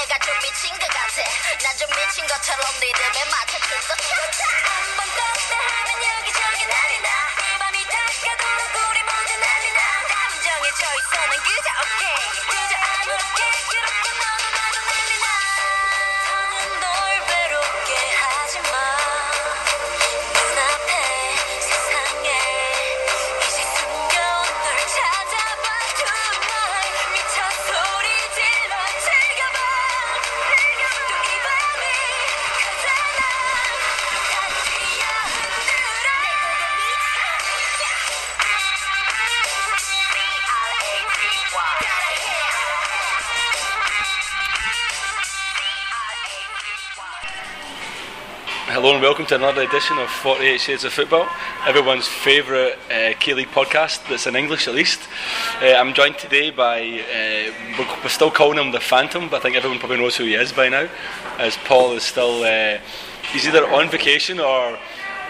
내가 좀 미친 것 같아. 난 좀 미친 것처럼 리듬에 맞춰 들썩 한번 and welcome to another edition of 48 Shades of Football, everyone's favourite uh, K League podcast that's in English at least. Uh, I'm joined today by, uh, we're, we're still calling him the Phantom, but I think everyone probably knows who he is by now, as Paul is still, uh, he's either on vacation or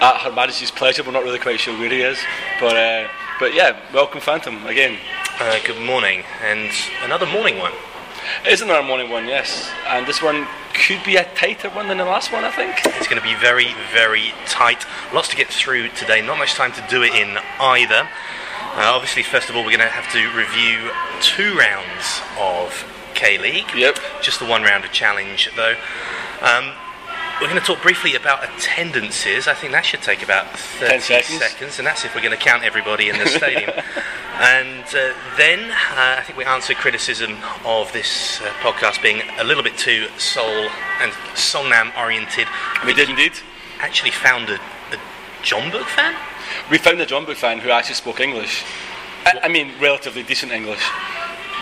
at Her Majesty's pleasure, we're not really quite sure where he is. But, uh, but yeah, welcome Phantom again. Uh, good morning, and another morning one. Is another morning one, yes, and this one could be a tighter one than the last one, I think. It's going to be very, very tight. Lots to get through today. Not much time to do it in either. Uh, obviously, first of all, we're going to have to review two rounds of K League. Yep. Just the one round of challenge, though. Um, we're going to talk briefly about attendances. I think that should take about 30 seconds. and that's if we're going to count everybody in the stadium. and uh, then uh, I think we answer criticism of this uh, podcast being a little bit too Seoul and Songnam oriented. We did indeed. Actually, found a, a Jeonbuk fan. We found a Jeonbuk fan who actually spoke English. I, I mean, relatively decent English.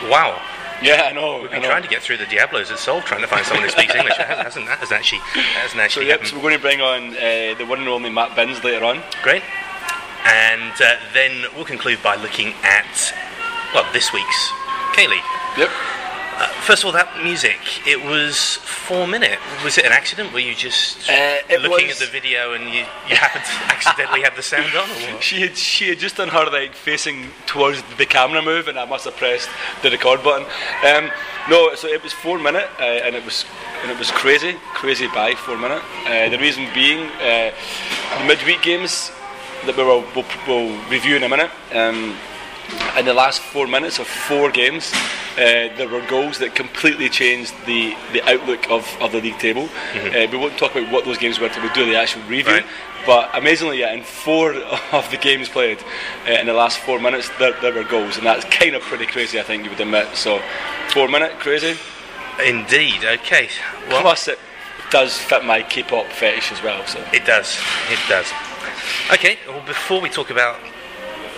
Wow. Yeah, I know. We've been know. trying to get through the Diablos at Seoul, trying to find someone who speaks English. That hasn't, that hasn't actually, that hasn't So, actually yep, happened. so we're going to bring on uh, the one and only Matt Binns later on. Great. And uh, then we'll conclude by looking at, well, this week's K League. Yep. Uh, first of all, that music, it was 4Minute. Was it an accident? Were you just Uh, looking was- at the video and you, you happened to accidentally have the sound on? She had she had just done her like facing towards the camera move, and I must have pressed the record button. Um, no, so it was 4Minute, uh, and it was and it was crazy, crazy by 4Minute. Uh, the reason being uh, the midweek games that we will we'll, we'll review in a minute. Um, in the last four minutes of four games, uh, there were goals that completely changed the, the outlook of, of the league table. Uh, we won't talk about what those games were until we do the actual review. Right. But amazingly, yeah, in four of the games played uh, in the last four minutes, there, there were goals, and that's kind of pretty crazy, I think you would admit. So, 4Minute, crazy. Indeed. Okay. Well, Plus, it does fit my K-pop fetish as well. So, It does. It does. Okay. Well, before we talk about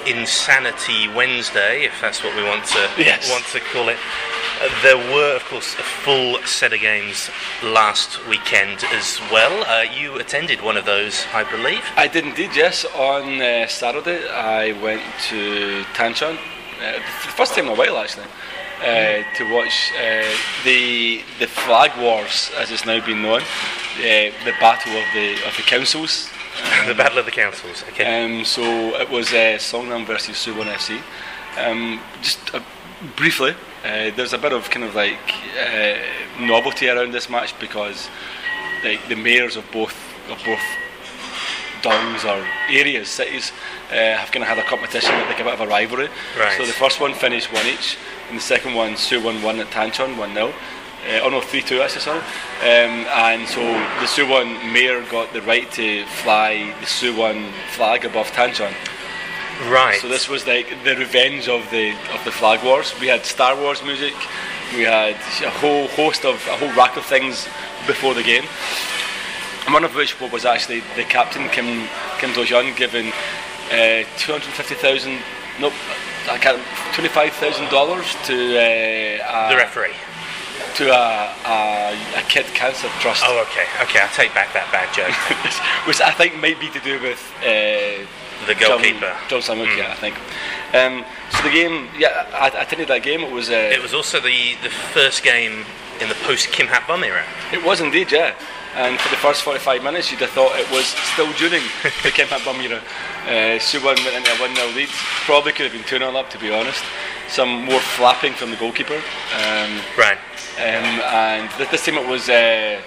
Insanity Wednesday, if that's what we want to Yes. want to call it, uh, there were, of course, a full set of games last weekend as well. Uh, you attended one of those, I believe. I did indeed, yes. On uh, Saturday, I went to Tanchon, uh, for the first time in a while actually, uh, to watch uh, the the flag wars, as it's now been known, uh, the battle of the of the councils. the Battle of the Councils. Okay. Um, so it was uh, Songnam versus Suwon FC. Um, just uh, briefly, uh, there's a bit of kind of like uh, novelty around this match because like the mayors of both of both dongs or areas, cities, uh, have kind of had a competition, like a bit of a rivalry. Right. So the first one finished one each, and the second one Suwon won at Tanchon one 0 uh, oh no, 3 2 actually, sorry. Um, and so the Suwon mayor got the right to fly the Suwon flag above Tanchon. right. So this was like the revenge of the of the flag wars. We had Star Wars music, we had a whole host of a whole rack of things before the game. And one of which was actually the captain Kim Kim Do Hyun given uh, two hundred fifty thousand nope I can't twenty five thousand dollars to uh, the referee. To a, a, a kid cancer trust. Oh, okay. Okay, I'll take back that bad joke. which I think might be to do with uh, The goalkeeper. John, John Samuk, yeah, I think. Um, so the game, yeah, I, I attended that game. It was, uh, It was also the, the first game in the post Kim Hak Bum era. it was indeed, yeah. And for the first 45 minutes, you'd have thought it was still during the Kim Hak Bum era. Uh, Suwon went into a 1 0 lead. Probably could have been 2 0 up, to be honest. some more flapping from the goalkeeper. Um, Right. Um, and th- this time it was uh,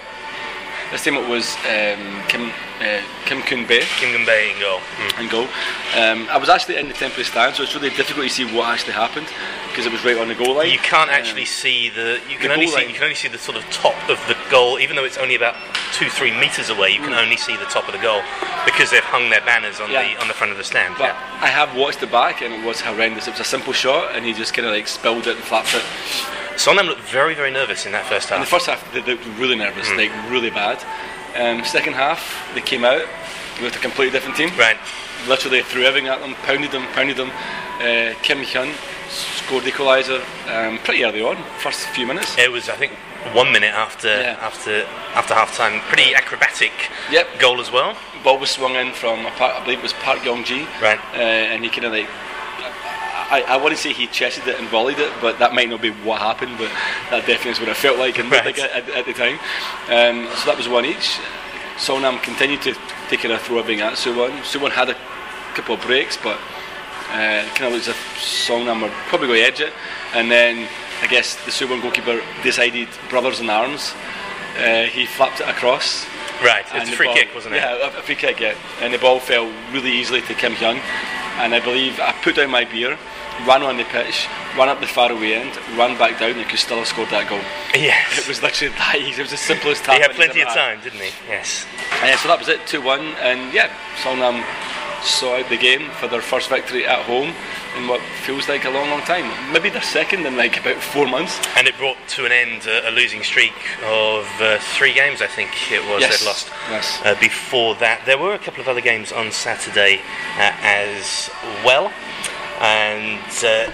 this time it was um, Kim uh, Kim Kun Bae Kim Kun Bay in goal. Mm. and goal. Um, I was actually in the temporary stand, so it's really difficult to see what actually happened because it was right on the goal line. You can't Um, actually see the. You can the only see. line. You can only see the sort of top of the goal, even though it's only about two, three meters away. You can Mm. only see the top of the goal because they've hung their banners on Yeah. the on the front of the stand. But I have watched the back and it was horrendous. It was a simple shot and he just kind of like spilled it and flapped it. Songnam looked very, very nervous in that first half. In the first half, they looked really nervous, like really bad. Um, second half, they came out with a completely different team. Right. Literally threw everything at them, pounded them, pounded them. Uh, Kim Hyun scored the equaliser um, pretty early on, first few minutes. It was, I think, one minute after Yeah. after after half time. Pretty acrobatic Yep. goal as well. Ball was swung in from, I believe it was Park Yong Ji. Right. Uh, and he kind of like, I, I want to say he chested it and volleyed it, but that might not be what happened, but that definitely is what it felt like and Right. like at, at the time. Um, so that was one each. Songnam continued to take a throw everything at Suwon. Suwon had a couple of breaks, but uh, kind of looks as if Songnam were probably going to edge it. And then I guess the Suwon goalkeeper decided brothers in arms. Uh, he flapped it across. Right. It's a free ball- kick, wasn't it? Yeah, a, a free kick, yeah. And the ball fell really easily to Kim Hyun. And I believe I put down my beer, ran on the pitch, ran up the far away end, ran back down, and could still have scored that goal. Yes. It was literally that easy. It was the simplest tap. he had plenty of had. time, didn't he? Yes. Uh, so that was it, 2 1. And yeah, Songnam saw out the game for their first victory at home in what feels like a long, long time. Maybe their second in like about four months. And it brought to an end a, a losing streak of uh, three games, I think it was, Yes, they'd lost. yes. Uh, before that, there were a couple of other games on Saturday uh, as well. And, uh,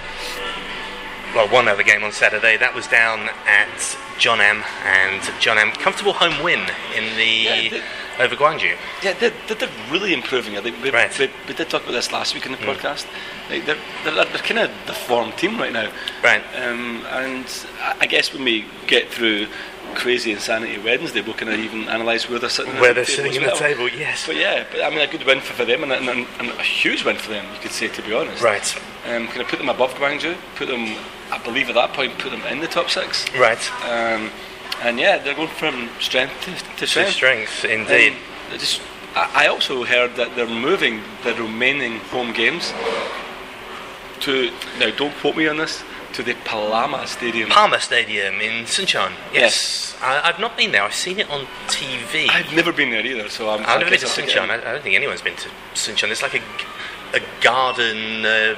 well, one other game on Saturday. That was down at Jeonnam. And Jeonnam. Comfortable home win in the. Yeah, they- over Gwangju. Yeah, they're, they're, really improving. I think we, Right. we, we did talk about this last week in the podcast. Like they're, they're, they're kind of the form team right now. Right. Um, and I guess when we get through Crazy Insanity Wednesday, we'll kind of even analyse where they're sitting. Where they're sitting at the table, yes. But yeah, but I mean, a good win for, for them and, a- and, and a huge win for them, you could say, to be honest. Right. Um, kind of put them above Gwangju, put them, I believe at that point, put them in the top six. Right. Um, and yeah, they're going from strength to, to To strength. strength, indeed. Um, just, I I also heard that they're moving the remaining home games to now. Don't quote me on this. To the Palma Stadium. Palma Stadium in Suncheon. Yes. I, I've not been there. I've seen it on TV. I've never been there either, so I'm. I've never I been to guess I'll I, don't think anyone's been to Suncheon. It's like a, a garden uh,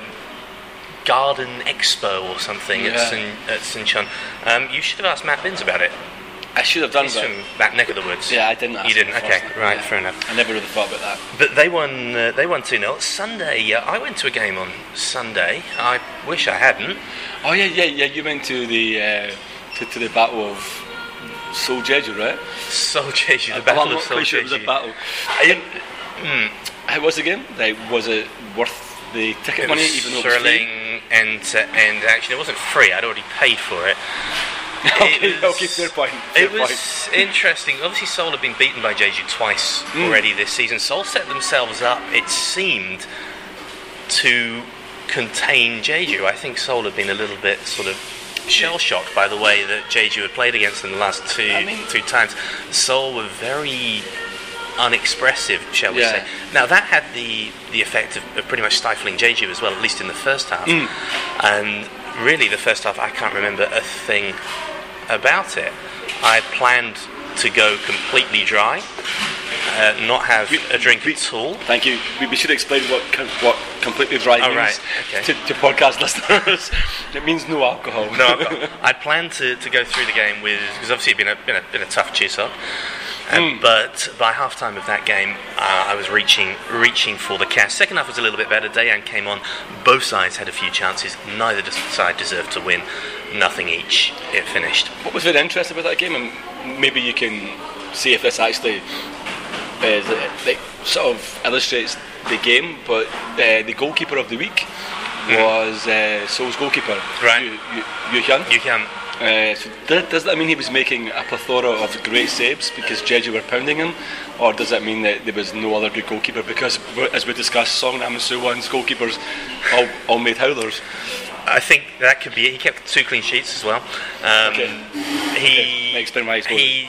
garden expo or something at, Yeah. Sun, at Suncheon. Um, you should have asked Matt Binns about it. I should have done He's that. from that neck of the woods. Yeah, I didn't. Ask You didn't. Okay. Right. Yeah. Fair enough. I never really thought about that. But they won. Uh, they won two 0 Sunday. Uh, I went to a game on Sunday. I wish I hadn't. Oh yeah, yeah, yeah. You went to the uh, to, to the battle of Seoul Jeju, right? Seoul Jeju. The Well, battle I'm of Seoul quite sure it was a battle. I, How was the game? Like, was it worth the ticket money? Even though it was free? and uh, and actually it wasn't free. I'd already paid for it. okay, It was- okay, fair point. Fair It was point. interesting. Obviously, Seoul have been beaten by Jeju twice Mm. already this season. Seoul set themselves up, it seemed, to contain Jeju. I think Seoul have been a little bit sort of shell shocked by the way that Jeju had played against them the last two I mean- two times. Seoul were very unexpressive, shall we Yeah. say. Now that had the the effect of, of pretty much stifling Jeju as well, at least in the first half. Mm. And really, the first half, I can't remember a thing about it. I planned to go completely dry, uh, not have We- a drink we- at all. Thank you. We, we should explain what com- what completely dry Oh, means right, okay. to, to podcast listeners. it means no alcohol. No, I'd planned to, to go through the game with because obviously it'd been a been a, been a tough Chuseok. Uh, Hmm. But by half time of that game, uh, I was reaching reaching for the cash. Second half was a little bit better. Dejan came on. Both sides had a few chances. Neither side deserved to win. Nothing each. It finished. What was very interesting about that game, and maybe you can see if this actually is, like, sort of illustrates the game, but uh, the goalkeeper of the week was uh, Seoul's goalkeeper. Right. Yu, Yu, Yu Hyun. You can. Uh, so does, does that mean he was making a plethora of great saves because Jeju were pounding him, or does that mean that there was no other good goalkeeper? Because, as we discussed, Songnam and Suwon's goalkeepers all, all made howlers. I think that could be it. He kept two clean sheets as well. Um, Okay. He Okay, explain why he.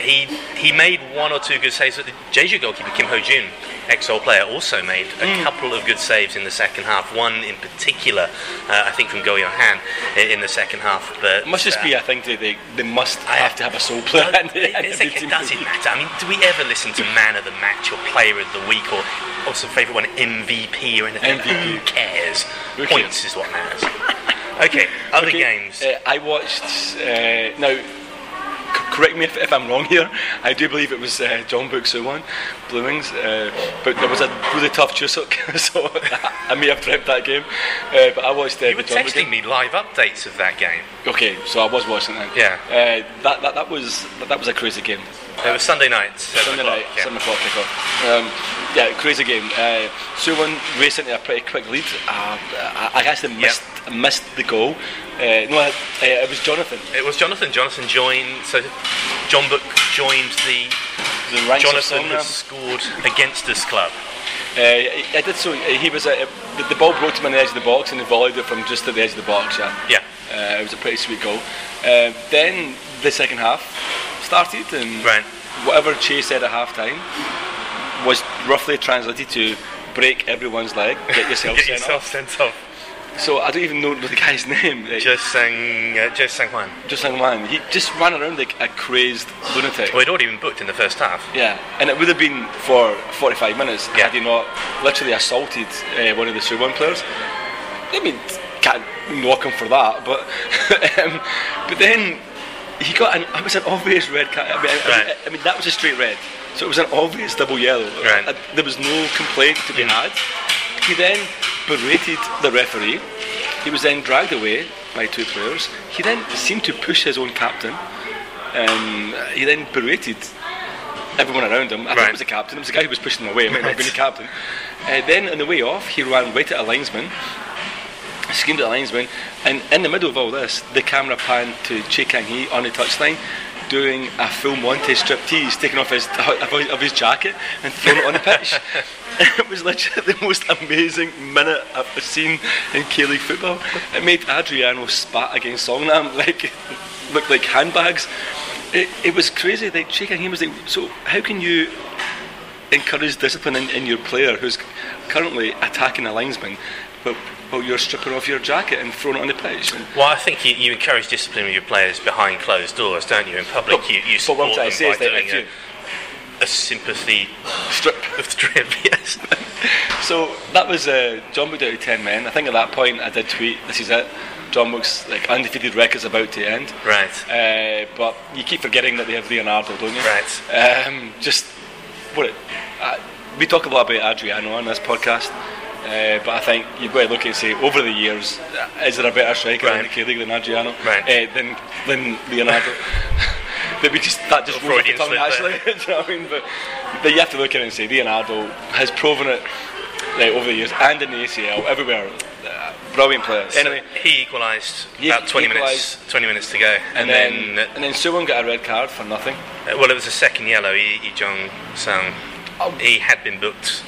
He he made one or two good saves. The Jeju goalkeeper Kim Ho Jun, ex-Seoul player, also made a Hmm. couple of good saves in the second half. One in particular, uh, I think, from Go Han in the second half. But It must just uh, be, I think, they, they, they must I- have to have a soul player. The- it's like, it matter? I mean, do we ever listen to man of the match or player of the week or also favourite one MVP or anything? MVP. Who cares? Who Points is what matters. Okay, other Okay, games. Uh, I watched. Uh, now, correct me if, if I'm wrong here. I do believe it was uh, Jeonbuk Suwon, Blue Wings, uh, but there was a really tough Chuseok, so I may have dreamt that game. Uh, but I watched uh, you were the Jeonbuk texting me live updates of that game. Okay, so I was watching that. Yeah. Uh, that, that that was that was a crazy game. It was Sunday night. Sunday o'clock, night, yeah. seven o'clock kickoff. Um, yeah, crazy game. Uh, Suwon raced into a pretty quick lead. Uh, I, I actually missed missed the goal. Uh, no, uh, it was Jonathan. It was Jonathan. Jonathan joined. So Jeonbuk joined the The ranks Jonathan has scored against this club. Uh, I I did so. He was uh, the, the ball broke to him on the edge of the box, and he volleyed it from just at the edge of the box. Yeah, Yeah. uh, it was a pretty sweet goal. Uh, then the second half started, and Right. whatever Che said at half time was roughly translated to break everyone's leg, get yourself Get sent yourself off. sent off. So I don't even know the guy's name. Just sang. Uh, just sang Juan. just like man, he just ran around like a crazed lunatic. Well, he'd already been booked in the first half. Yeah, and it would have been for 45 minutes Yeah. had he not literally assaulted uh, one of the Suwon players. I mean, can't knock him for that, but um, but then he got an it was an obvious red card. I mean, I, Right. I, I mean that was a straight red, so it was an obvious double yellow. Right. Uh, there was no complaint to be Mm. had. He then berated the referee. He was then dragged away by two players. He then seemed to push his own captain. Um, he then berated everyone around him. I think it was the captain. It was the guy who was pushing him away. It might not have been the captain. Uh, then on the way off, he ran right at a linesman, screamed at a linesman, and in the middle of all this, the camera panned to Choi Kang Hee on the touchline. Doing a full Monte striptease, taking off his of his jacket and throwing it on the pitch. it was literally the most amazing minute I've seen in K League football. It made Adriano spat against Songnam like looked like handbags. It, it was crazy. Like Choi Kang Hee was like, so how can you encourage discipline in, in your player who's currently attacking a linesman, but well, you're stripping off your jacket and throwing it on the pitch. Well, I think you, you encourage discipline with your players behind closed doors, don't you? In public, But- you, you but what I'm support them by is doing a, a sympathy strip. Of strip. Yes. So that was uh, Jeonbuk down to ten men. I think at that point I did tweet, "This is it." Jeonbuk's like undefeated record's about to end. Right. Uh, but you keep forgetting that they have Leonardo, don't you? Right. Um, just what it, uh, we talk a lot about Adriano on this podcast. Uh, but I think you've got to look at and say over the years, is there a better striker in the K League than Adriano? Right. Uh, than than Leonardo. Maybe just that just rolls the tongue there. Do you know what I mean? But, but you have to look at it and say Leonardo has proven it like, over the years and in the ACL everywhere. Uh, brilliant players. Anyway, So he equalised about 20 equalised. minutes. 20 minutes to go, and, and, then, then, and then Suwon got a red card for nothing. uh, well, it was a second yellow. Lee Jong Sung. Oh. He had been booked.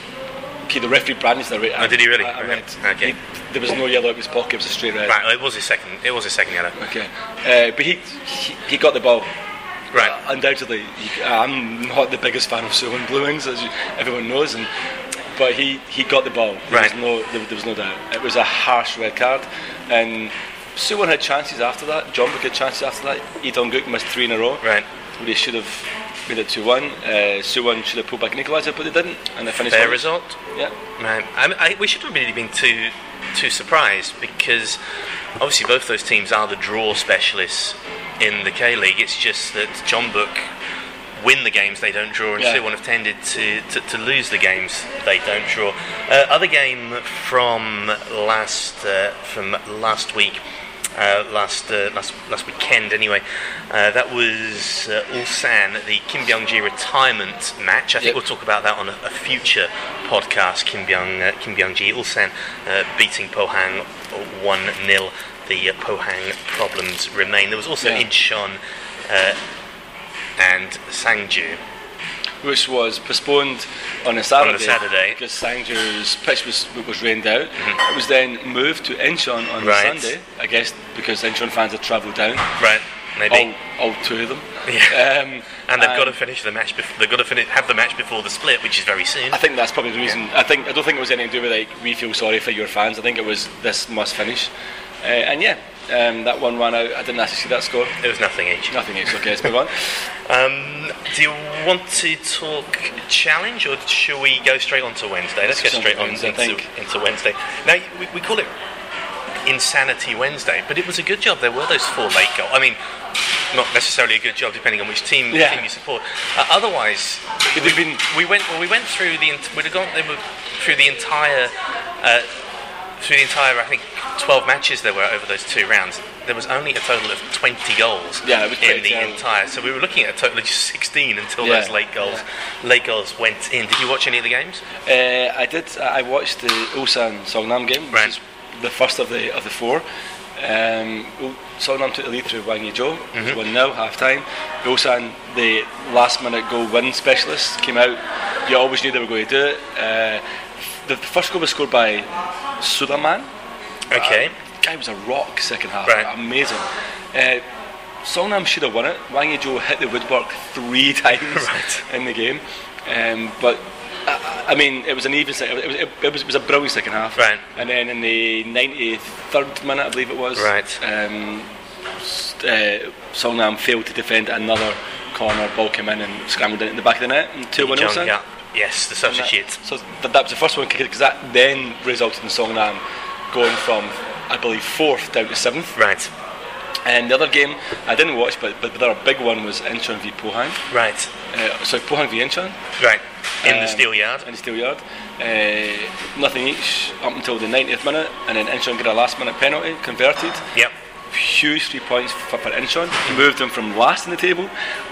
Okay, the referee brandished the red. Oh, did he really? I, I. Okay. He- there was no yellow out of his pocket. It was a straight red. Right, it was a second. It was a second yellow. Okay, uh, but he, he he got the ball. Right. Uh, undoubtedly, he, I'm not the biggest fan of Suwon Blue Wings, as you, everyone knows, and but he, he got the ball. There Right. was no there, there was no doubt. It was a harsh red card, and Suwon had chances after that. Jeonbuk had chances after that. Lee Dong-gook missed three in a row. Right. Where they should have made it two one. Uh, Suwon should have pulled back equalised but they didn't, and they finished. Fair on- result. Yeah. Right. I, I, we shouldn't have really been too too surprised because obviously both those teams are the draw specialists in the K League. It's just that Jeonbuk win the games they don't draw, and Yeah. Suwon have tended to, to, to lose the games they don't draw. Uh, other game from last uh, from last week. Uh, last uh, last last weekend anyway. Uh, that was uh, Ulsan, the Kim Byung-ji retirement match. I think Yep. we'll talk about that on a, a future podcast. Kim Byung uh, Kim Byung-ji Ulsan uh, beating Pohang one 0 The uh, Pohang problems remain. There was also Yeah. Incheon uh, and Sangju. Which was postponed on a Saturday. On a Saturday. because Sangju's pitch was was rained out. It was then moved to Incheon on Mm-hmm. Right. Sunday. I guess because Incheon fans had travelled down. Right, maybe. All, all two of them. Yeah. Um, and they've got to finish the match. Bef- they've got to finish, have the match before the split, which is very soon. I think that's probably the reason. I think I don't think it was anything to do with like we feel sorry for your fans. I think it was this must finish, uh, and yeah, um, that one ran out. I didn't actually see that score. It was nothing each. Nothing is okay. Let's move on. Um, do you want to talk challenge, or should we go straight on to Wednesday? Let's go Let's jump straight on into, into Wednesday. Now we, we call it Insanity Wednesday, but it was a good job. There were those four late goals. I mean, not necessarily a good job depending on which team, Yeah. team you support. Uh, otherwise, we, been- we went well, we went through the we'd have gone through the entire uh, through the entire I think 12 matches there were over those two rounds. There was only a total of 20 goals Yeah, it was pretty in the terrible. entire. So we were looking at a total of just 16 until Yeah, those late goals late goals went in. Did you watch any of the games? Uh, I did. I watched the Ulsan Songnam game, which Right. is the first of the of the four. Um, Songnam took the lead through Hwang Ui-jo. Mm-hmm. was one 0 half time. Ulsan, the last minute goal win specialist, came out. You always knew they were going to do it. Uh, the, the first goal was scored by Sudaman. Okay. guy was a rock second half. Right. Amazing. Uh, Songnam should have won it. Hwang Ui-jo hit the woodwork three times Right. in the game. Um, but I, I mean, it was an even. Second, it, was, it, it was it was a brilliant second half. Right. And then in the 93rd minute, I believe it was. Right. Um, uh, Songnam failed to defend another corner. Ball came in and scrambled it in the back of the net. And two one Jung Yap. Yes, the substitute. so th- that was the first one because that then resulted in Songnam going from, I believe, fourth down to seventh. Right. And the other game I didn't watch, but but the other big one was Incheon v Pohang. Right. Uh, sorry, Pohang v Incheon Right. In the Um, steel yard. in the steel yard. Uh, nothing each up until the 90th minute, and then Incheon got a last minute penalty converted. Yep. Huge three points for, for Incheon. Moved them from last in the table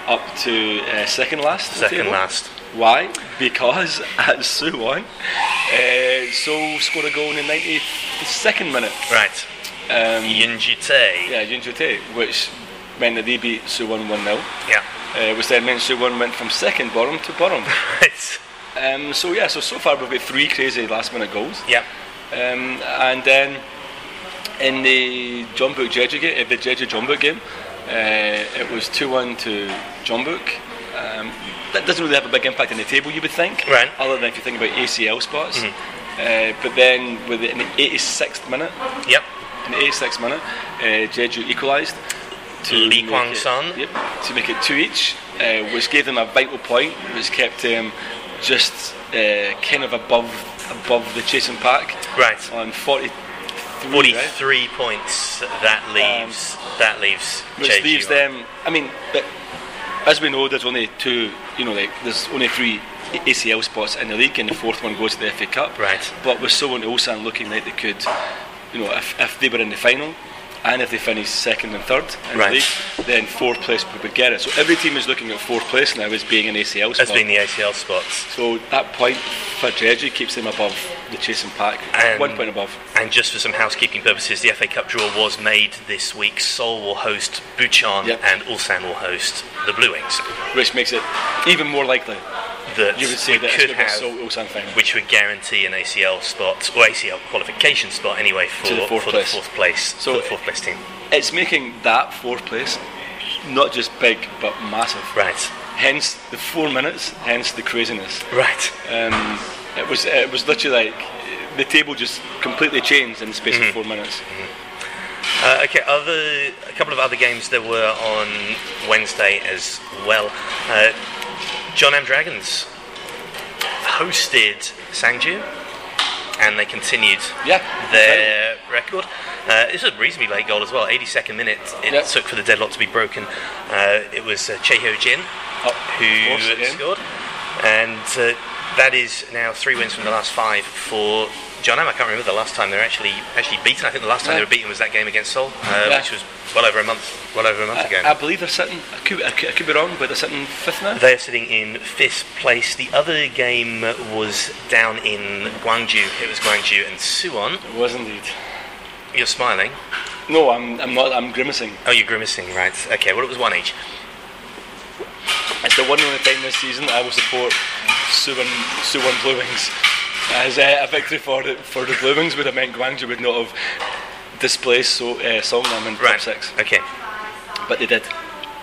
up to uh, second last. the Second last. Why? Because at Suwon, uh, Seoul scored a goal in the 92nd minute. Right. Um, Yun Ju-tae. yeah, Yun Ju-tae, which meant that they beat Suwon 1 0. Yeah. Uh, which then meant Suwon went from second bottom to bottom. Right. um, so, yeah, so so far we've got three crazy last minute goals. Yeah. Um, and then in the Jeonbuk Jeju game, uh, the Jeju Jeonbuk game, uh, it was 2 1 to Jeonbuk. Um, that doesn't really have a big impact on the table, you would think, Right. other than if you think about ACL spots. Uh, but then, with it in the 86th minute, Yep. in the 86th minute, uh, Jeju equalised. to Lee Kwang Sun. Yep, to make it two each, uh, which gave them a vital point, which kept them just uh, kind of above above the chasing pack Right. on 43, right? points. That leaves. that leaves. which Jeju leaves on. them. I mean, but as we know, there's only two. You know, like there's only three ACL spots in the league, and the fourth one goes to the FA Cup. Right. But with Suwon Ulsan looking like they could, you know, if, if they were in the final. And if they finish second and third in Right. the league, then fourth place would get it. So every team is looking at fourth place now as being an ACL spot. As being the ACL spots. so that point for Jeju keeps them above the chasing pack, And- one point above. And just for some housekeeping purposes, the FA Cup draw was made this week. Seoul will host Bucheon Yep. and Ulsan will host the Blue Wings. which makes it even more likely That you would say we that could have, be a Seoul Ulsan final. which would guarantee an ACL spot or ACL qualification spot anyway for, the fourth for place. the fourth place. So- for the fourth place team. It's making that fourth place not just big but massive. Right. Hence the four minutes. Hence the craziness. Right. Um, it was it was literally like the table just completely changed in the space Mm-hmm. of four minutes. Uh, okay, other a couple of other games there were on Wednesday as well. Uh, Jeonnam Dragons hosted Sangju, and they continued Yeah, their record. Uh, it was a reasonably late goal as well. 82nd minute it Yeah. took for the deadlock to be broken. Uh, it was uh, Che Ho Jin Up, who of course, again. scored, and uh, that is now three wins from the last five for Jeonnam. I can't remember the last time they were actually actually beaten. I think the last time Yeah. they were beaten was that game against Seoul, uh, Yeah. which was well over a month, well over a month ago. I, I believe they're sitting. I could, I, could, I could be wrong, but they're sitting fifth now. They're sitting in fifth place. The other game was down in Gwangju. It was Gwangju and Suwon. It was indeed. You're smiling. No, I'm, I'm not. I'm grimacing. Oh, you're grimacing, right? Okay, well, it was one each. It's the one and only time this season I will support Suwon Suwon Blue Wings. As uh, a victory for the for the Blue Wings would have meant Gwangju would not have displaced so, uh, Songnam in Right. top six, Okay. but they did.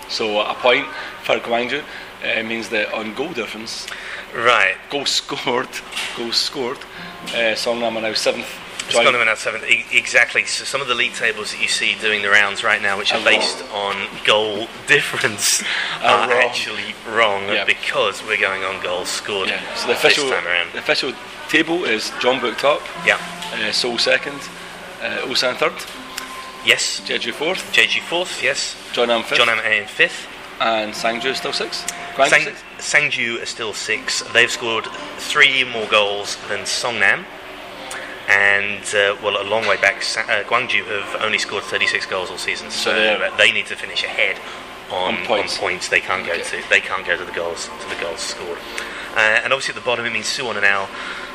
So a point for Gwangju uh, means that on goal difference, Right. goals scored, goals scored, uh, Songnam are now seventh. Gone to an seventh. E- exactly. So some of the league tables that you see doing the rounds right now, which are Are based on goal difference, Are are, wrong. actually wrong Yeah. because we're going on goals scored Yeah. So the official this time around. the official table is Jeonbuk top, Yeah. uh, Seoul second, uh, Ulsan third, Yes. Jeju fourth, JG fourth. Yes. Jeonnam fifth, John in fifth. and Sangju still sixth. Guangzhou Sang- sixth. Sangju are still six. They've scored three more goals than Songnam. And, uh, well, a long way back, uh, Gwangju have only scored 36 goals all season, so, So they need to finish ahead on, On points. on points. They can't go Okay. to they can't go to the goals to the goals scored. Uh, and obviously at the bottom it means Suwon and now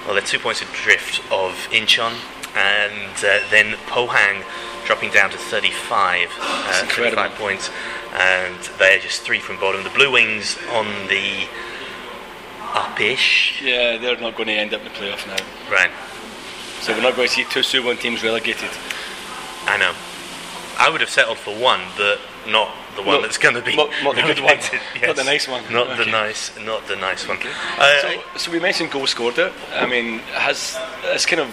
well they're two points adrift of Incheon, and uh, then Pohang dropping down to 35, uh, 35 points, and they're just three from bottom. The Blue Wings on the upish, Yeah, they're not going to end up in the playoff now. right? So we're not going to see two Suwon teams relegated. I know. I would have settled for one, but not the one Not- that's going to be not- not the good one. relegated, Not the nice one. Not the nice, not the nice one. Uh, So, so we mentioned goal scored there. I mean, has it's kind of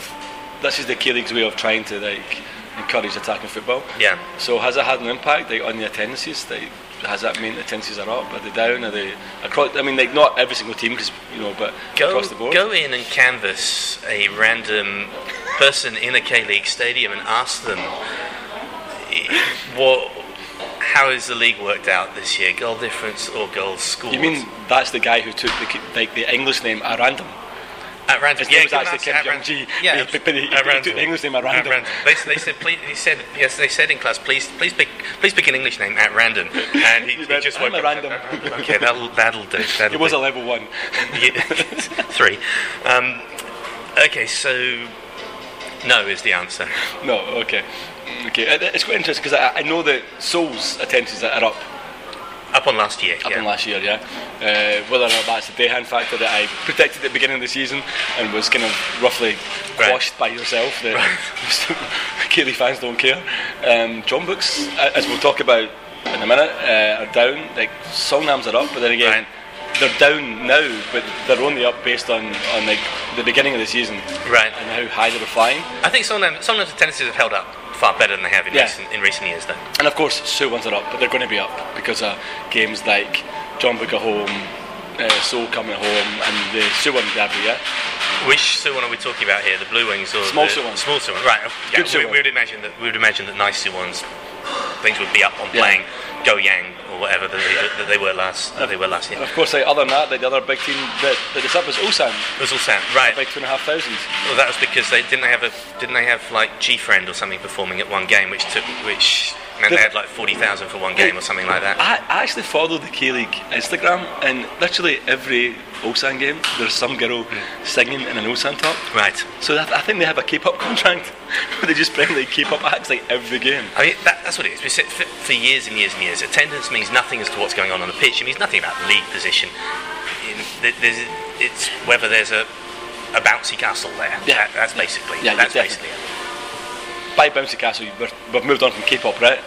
this is the K League's way of trying to like encourage attacking football. yeah. So has it had an impact like, on the attendances? Like, has that meant the attendances are up? Are they down? Are they across? I mean, like not every single team, because you know, but Go, across the board. go in and canvass a random person in a K League stadium and ask them what, how is the league worked out this year? Goal difference or goals scored? You mean that's the guy who took the like the English name at random? At random? His name was actually Kim at Jong random. Ji. Yeah, he, he, he at took random. the English name at random. They, they said, please, he said, yes, they said in class, please, please pick, please pick an English name at random, and he, went, just "I'm woke up- random." Okay, that'll that'll do. That'll It was do. a level one. Yeah, three. Um, okay, so no is the answer. No, okay, okay. Uh, It's quite interesting because I, I know that Seoul's attendances are up Up on last year. up yeah. in last year, yeah. Uh, whether or not that's the Dejan factor that I predicted at the beginning of the season and was kind of roughly Right. quashed by yourself, that K League fans don't care. Um, Jeonbuks, as we'll talk about in a minute, uh, are down. Like Songnams are up, but then again. Right. They're down now, but they're only up based on, on like the beginning of the season Right. and how high they were flying. I think some of some of the tendencies have held up far better than they have in, Yeah. recent, in recent years, though. And of course, Suwons are up, but they're going to be up because of games like Jeonbuk at home, uh, Seoul coming home, and the Suwon derby. Yeah, Which Suwon are we talking about here? The Blue Wings or Small Suwon. Small Suwon, right? Yeah, Good we, Suwon. we would imagine that we would imagine that nice Suwons things would be up on Yeah. playing Goyang or whatever that they, that they were last that they were last year. of course, like, other than that, like, the other big team that, that is up is Ulsan It was sound right. by two and a half thousand. Well, that was because they didn't they have a didn't they have like GFriend or something performing at one game, which took which meant Did- they had like forty thousand for one game or something like that. I, I actually follow the K League Instagram, and literally every Ulsan game, there's some girl hmm. singing in an Ulsan top. Right. So that, I think they have a K-pop contract where they just bring like K-pop acts like every game. I mean, that, that's what it is. We said for, for years and years and years, attendance means nothing as to what's going on on the pitch. It means nothing about league position. There's- It's whether there's a, a bouncy castle there. Yeah. That, that's basically. Yeah, that's basically it. By Bouncy Castle, we've moved on from K-pop, right?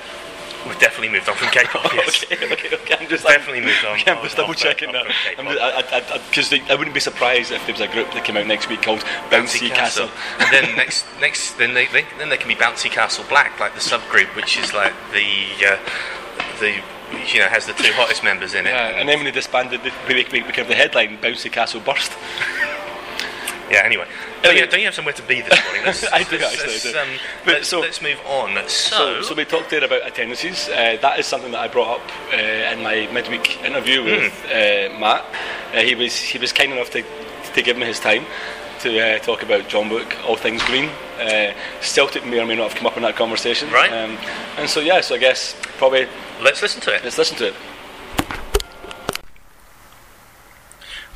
We've definitely moved on from K-pop. yes. okay, okay, okay. I'm just Definitely moved on. Okay, I'm just double checking now. on from I'm K-pop. just- I, I, I, because I wouldn't be surprised if there was a group that came out next week called Bouncy, Castle. and then next, next, then they, they, then there can be Bouncy Castle Black, like the subgroup, which is like the, uh, the, you know, has the two hottest members in it. Yeah, and then when they disbanded, they we, we, we the headline Bouncy Castle burst. Yeah, anyway. Don't, Anyway. you, don't you have somewhere to be this morning? Let's, I do, let's, actually, Let's, do. um, But let's, so- let's move on. So, So, so we talked there about attendances. Uh, that is something that I brought up uh, in my midweek interview with uh, Matt. Uh, he was he was kind enough to to give me his time to uh, talk about Jeonbuk, all things green. Uh, Celtic may or may not have come up in that conversation. Right. Um, and so yeah, so I guess probably let's listen to it. let's listen to it.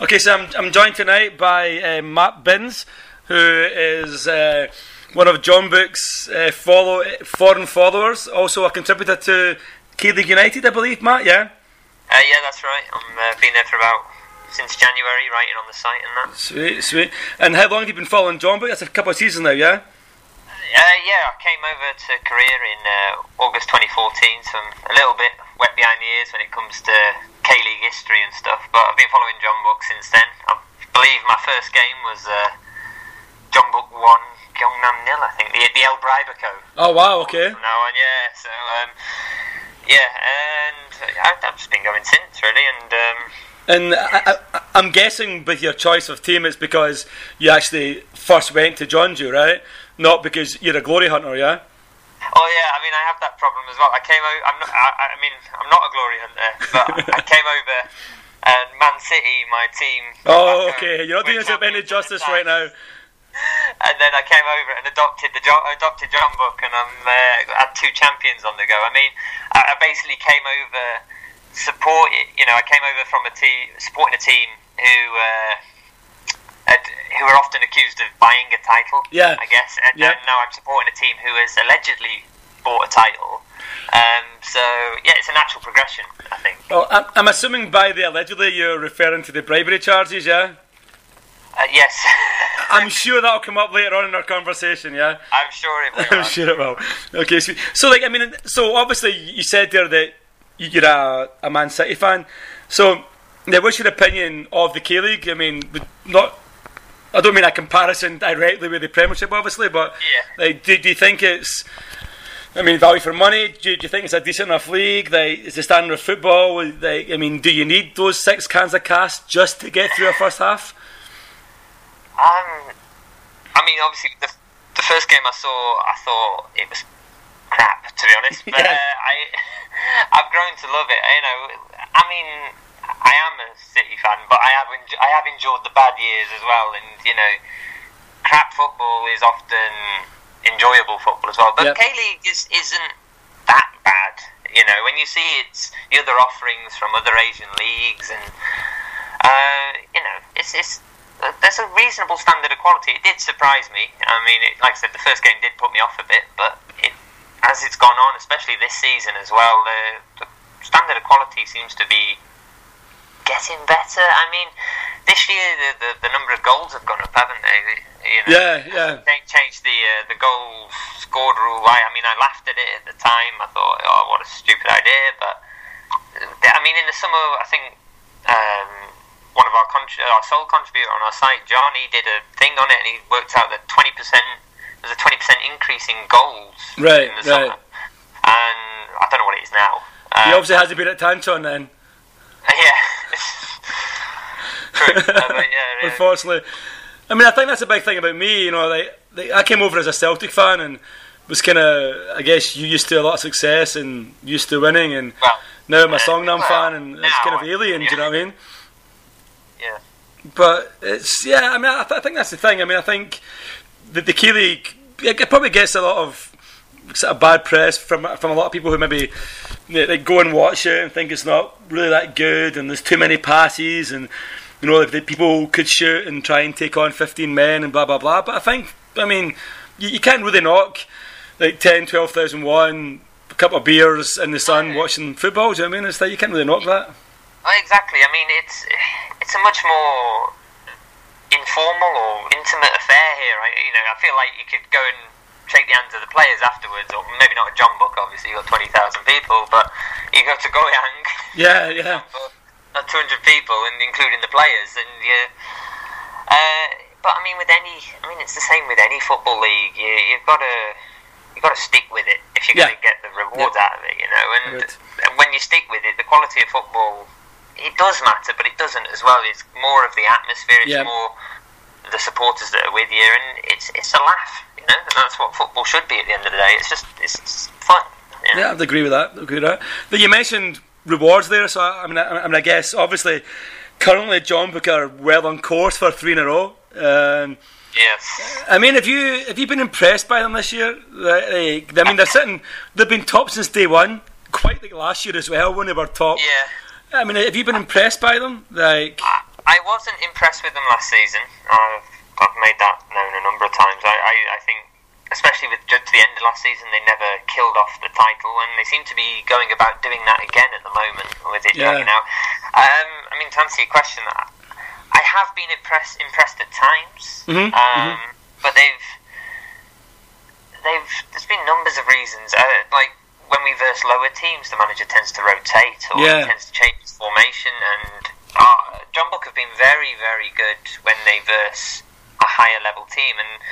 Okay, so I'm, I'm joined tonight by uh, Matt Binns, who is uh, one of Jeonbuk's uh, follow, foreign followers, also a contributor to K League United, I believe, Matt, yeah? Uh, yeah, that's right. I'm uh, been there for about since January, writing on the site and that. Sweet, sweet. And how long have you been following John? Book? that's a couple of seasons now, yeah. Uh, yeah, I came over to Korea in uh, August 2014, so I'm a little bit wet behind the ears when it comes to K League history and stuff. But I've been following Jeonbuk since then. I believe my first game was uh, Jeonbuk one, Gyeongnam nil. I think the the El Bribaco. Oh wow, okay. From now on, yeah. So um, yeah, and I- I've just been going since really, and. Um, And I, I, I'm guessing with your choice of team, it's because you actually first went to Jeonju, right? Not because you're a glory hunter, yeah. Oh yeah, I mean I have that problem as well. I came over. I'm not. I, I mean I'm not a glory hunter, but I came over and Man City, my team. Oh, home, okay. You're not doing yourself any champions at the justice right now. And then I came over and adopted the adopted Jeonbuk, and I'm uh, had two champions on the go. I mean, I, I basically came over support. You know, I came over from a team supporting a team who. Uh, who are often accused of buying a title, Yeah. I guess, and, Yeah. now I'm supporting a team who has allegedly bought a title. Um, so yeah, it's a natural progression, I think. Well, I'm, I'm assuming by the allegedly you're referring to the bribery charges, yeah. Uh, yes, I'm sure that'll come up later on in our conversation, yeah. I'm sure it will. I'm sure it will. Okay, so, so like I mean, so obviously you said there that you're a, a Man City fan. So, now, what's your opinion of the K League? I mean, not. I don't mean a comparison directly with the Premiership, obviously, but Yeah. like, do, do you think it's? I mean, value for money. Do you, do you think it's a decent enough league? Like, is the standard of football? Like, I mean, do you need those six cans of cast just to get through a first half? Um, I mean, obviously, the, the first game I saw, I thought it was crap, to be honest. But Yeah. uh, I, I've grown to love it. You know, I mean, I am a City fan, but I have enj- I have enjoyed the bad years as well. And you know, crap football is often enjoyable football as well. But Yep. K League is isn't that bad. You know, when you see it's the other offerings from other Asian leagues and uh, you know, it's, it's uh, there's a reasonable standard of quality. It did surprise me. I mean, it, like I said, the first game did put me off a bit, but it, as it's gone on, especially this season as well, the, the standard of quality seems to be getting better. I mean, this year the, the, the number of goals have gone up, haven't they? You know, Yeah, yeah. They changed the uh, the goals scored rule. I, I mean, I laughed at it at the time. I thought, oh, what a stupid idea. But uh, I mean, in the summer, I think um, one of our contri- our sole contributor on our site, Johnny, did a thing on it, and he worked out that twenty percent there's a twenty percent increase in goals Right, in the right. summer. And I don't know what it is now. He Um, obviously hasn't been at Tanchon then. yeah. Uh, yeah, yeah. unfortunately. I mean, I think that's a big thing about me. You know, like, like I came over as a Celtic fan and was kind of, I guess, you used to a lot of success and used to winning, and Well, now I'm a Songnam well, fan, and it's kind of alien. Do you know what I mean? yeah. But it's yeah. I mean, I, th- I think that's the thing. I mean, I think the, the K League it probably gets a lot of sort of bad press from from a lot of people who maybe they, they go and watch it and think it's not really that good, and there's too many passes, and you know, the people could shoot and try and take on 15 men and blah blah blah. But I think, I mean, you, you can't really knock like 10, 12,000 one, a couple of beers in the sun watching football. Do you know what I mean? It's like you can't really knock that. Exactly. I mean, it's it's a much more informal or intimate affair here. I, you know, I feel like you could go and shake the hands of the players afterwards, or maybe not a Jeonbuk. Obviously, you've got twenty thousand people, but you go to Goyang, Yeah, yeah. not two hundred people, and including the players, and you. Uh, but I mean, with any, I mean, it's the same with any football league. You, you've got to, you've got to stick with it if you're Yeah. going to get the rewards out of it. You know, and, and when you stick with it, the quality of football, it does matter, but it doesn't as well. It's more of the atmosphere. It's Yeah. more the supporters that are with you, and it's it's a laugh. And that's what football should be at the end of the day. It's just it's, it's fun. know? Yeah, I'd agree with that. I'd agree with that. But you mentioned rewards there, so I, I mean, I, I mean, I guess obviously, currently Jeonbuk are well on course for three in a row. Um, Yes. I mean, have you have you been impressed by them this year? Like, I mean, they're sitting. They've been top since day one. Quite like last year as well when they were top. Yeah. I mean, have you been impressed by them? Like, I, I wasn't impressed with them last season. I've, I've made that known a number of times. I, I, I think especially with to the end of last season, they never killed off the title, and they seem to be going about doing that again at the moment with it Yeah. dragging out. Um, I mean, to answer your question, I have been impressed impressed at times, Mhm, um, but they've they've there's been numbers of reasons. Uh, like when we verse lower teams, the manager tends to rotate or Yeah. tends to change his formation. And uh, Jeonbuk have been very very good when they verse higher level team. And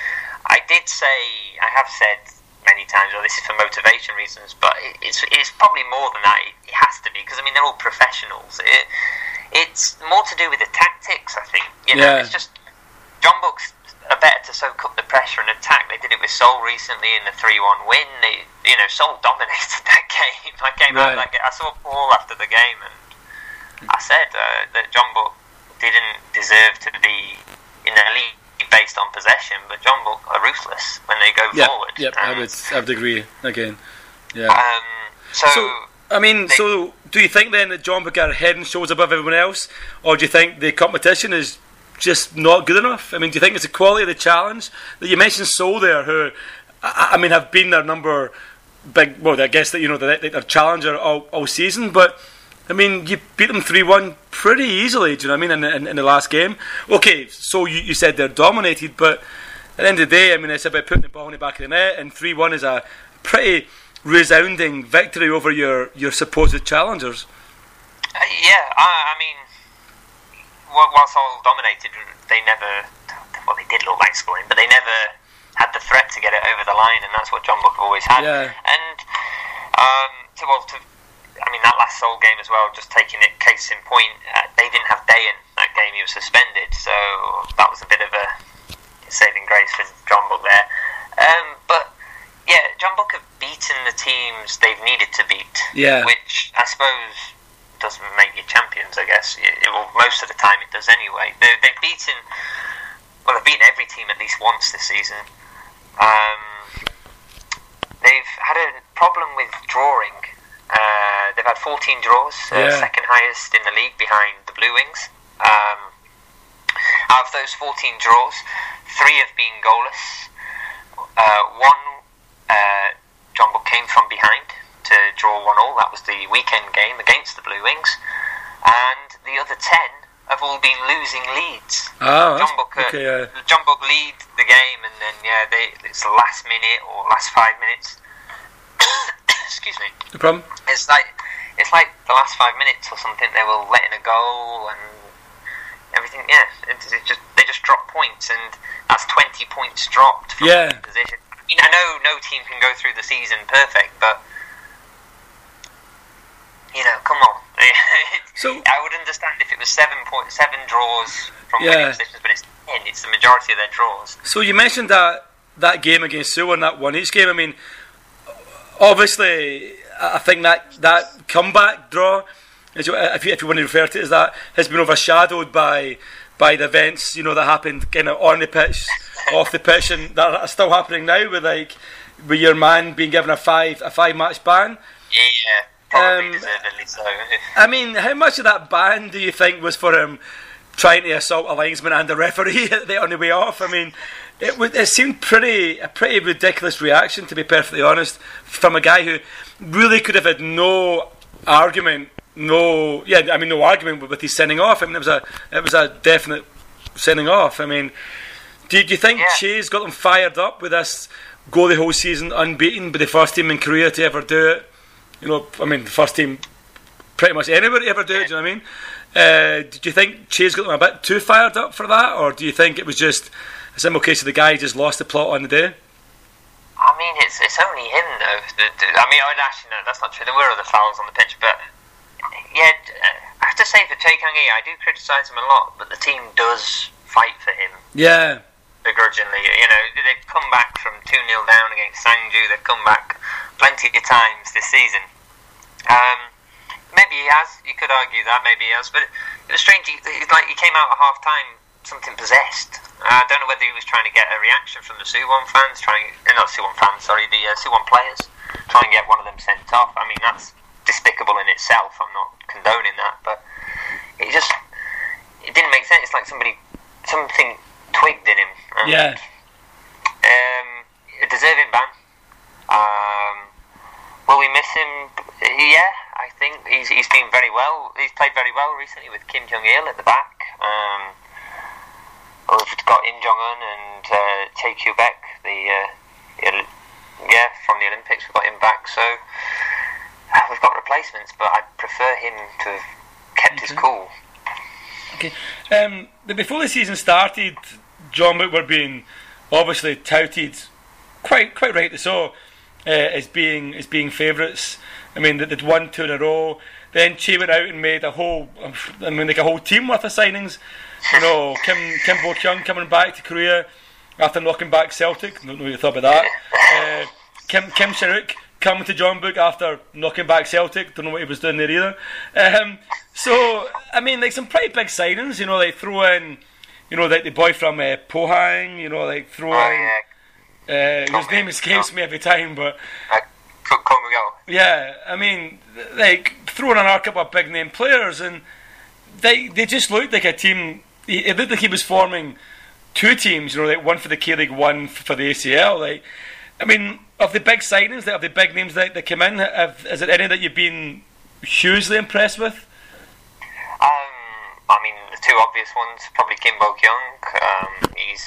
I did say I have said many times, well, this is for motivation reasons, but it's it's probably more than that. It, has to be because I mean they're all professionals. It, it's more to do with the tactics, I think. You know, Yeah. it's just Jeonbuk's are better to soak up the pressure and attack. They did it with Seoul recently in the three-one win. They, you know, Seoul dominated that game. I came out Right. of that. I saw Paul after the game, and I said uh, that Jeonbuk didn't deserve to be in the league based on possession, but Jeonbuk are ruthless when they go Yeah, forward. yep, I would, I would agree again. Yeah. Um, so, So, I mean, so do you think then that Jeonbuk are head and shoulders above everyone else, or do you think the competition is just not good enough? I mean, do you think it's the quality of the challenge that you mentioned? Seoul there, who I, I mean, have been their number big. Well, I guess that you know they're, they're challenger all, all season, but. I mean, you beat them 3 1 pretty easily, do you know what I mean, in, in, in the last game. Okay, so you, you said they're dominated, but at the end of the day, I mean, it's about putting the ball in the back of the net, and 3 1 is a pretty resounding victory over your, your supposed challengers. Uh, yeah, I, I mean, whilst all dominated, they never. Well, they did look like scoring, but they never had the threat to get it over the line, and that's what Jeonbuk always had. Yeah. And um, to well, to I mean, that last Seoul game as well. Just taking it case in point, uh, they didn't have Dejan that game; he was suspended, so that was a bit of a saving grace for Jeonbuk there. Um, but yeah, Jeonbuk have beaten the teams they've needed to beat. Yeah. Which I suppose doesn't make you champions. I guess it, it, well, most of the time it does anyway. They, they've beaten. Well, they've beaten every team at least once this season. Um, they've had a problem with drawing. Uh, they've had 14 draws, uh, Yeah. second highest in the league behind the Blue Wings. Um, out of those 14 draws, three have been goalless. Uh, one, uh, Jeonbuk came from behind to draw one all. That was the weekend game against the Blue Wings, and the other ten have all been losing leads. Oh, Jeonbuk, uh, okay, uh, Jeonbuk lead the game, and then yeah, they it's the last minute or last five minutes. Excuse me. no problem. It's like it's like the last five minutes or something. They were letting a goal and everything. Yeah, it, it just they just drop points, and that's twenty points dropped from Yeah. position. I mean, I know no team can go through the season perfect, but you know, come on. So- I would understand if it was seven point seven draws from Yeah. winning positions, but it's ten. It's the majority of their draws. So you mentioned that that game against Seoul and that one each game. I mean, obviously, I think that that comeback draw, if you, if you want to refer to it as that, has been overshadowed by by the events you know that happened kind of on the pitch, off the pitch, and that are still happening now with like with your man being given a five a five match ban. Yeah, Um, so. I mean, how much of that ban do you think was for him trying to assault a linesman and a referee on the way off? I mean, it would it seemed pretty a pretty ridiculous reaction to be perfectly honest from a guy who really could have had no argument, no yeah, I mean no argument with, with his sending off. I mean, it was a it was a definite sending off. I mean, do, do you think Yeah. Choi's got them fired up with this go the whole season unbeaten, be the first team in Korea to ever do it? You know, I mean, the first team pretty much anybody ever do it. Do you know what I mean? Uh, did you think Choi's got them a bit too fired up for that, or do you think it was just a simple case of the guy just lost the plot on the day? I mean, it's it's only him though. The- the- I mean, I would actually no, that's not true. There were other fouls on the pitch, but yeah, uh, I have to say for Choi Kang Hee do criticise him a lot, but the team does fight for him Yeah, begrudgingly. You know, they've come back from two 0 down against Sangju. They've come back plenty of times this season. Um, maybe he has. You could argue that maybe he has, but it was strange. He, he- like he came out at half time, something possessed. I don't know whether he was trying to get a reaction from the Suwon fans, trying uh, not Suwon fans, sorry, the uh, Suwon players, trying to get one of them sent off. I mean, that's despicable in itself. I'm not condoning that, but it just it didn't make sense. It's like somebody something twigged in him. And, yeah, um, the deserving ban. Um, will we miss him? Yeah, I think he's he's been very well. He's played very well recently with Kim Hyung-il at the back. Um, we've got Im Jong-eun and uh, Choi Kyu-baek, the uh, yeah from the Olympics. We've got him back, so we've got replacements. But I prefer him to have kept his cool. Okay. Um, before the season started, Jeonbuk were being obviously touted, quite quite rightly so, uh, as being as being favourites. I mean, they'd won two in a row. Then Choi went out and made a whole, I mean, like a whole team worth of signings. You know, Kim Kim Bo Kyung coming back to Korea after knocking back Celtic. Don't know what you thought about that. Uh, Kim Kim Shin-uk coming to Jeonbuk after knocking back Celtic. Don't know what he was doing there either. Um, so I mean, like some pretty big signings. You know, like throw in, you know, like the boy from uh, Pohang. You know, like throw Oh in. Uh, whose name escapes me every time, but uh, yeah, I mean, like throwing in a couple of big name players, and they they just looked like a team. It looked like he was forming two teams, you know, like one for the K League, one for the ACL. Like, I mean, of the big signings, of the big names that, that came in, have, is it any that you've been hugely impressed with? Um, I mean, the two obvious ones, probably Kim Bo Kyung. Um, he's,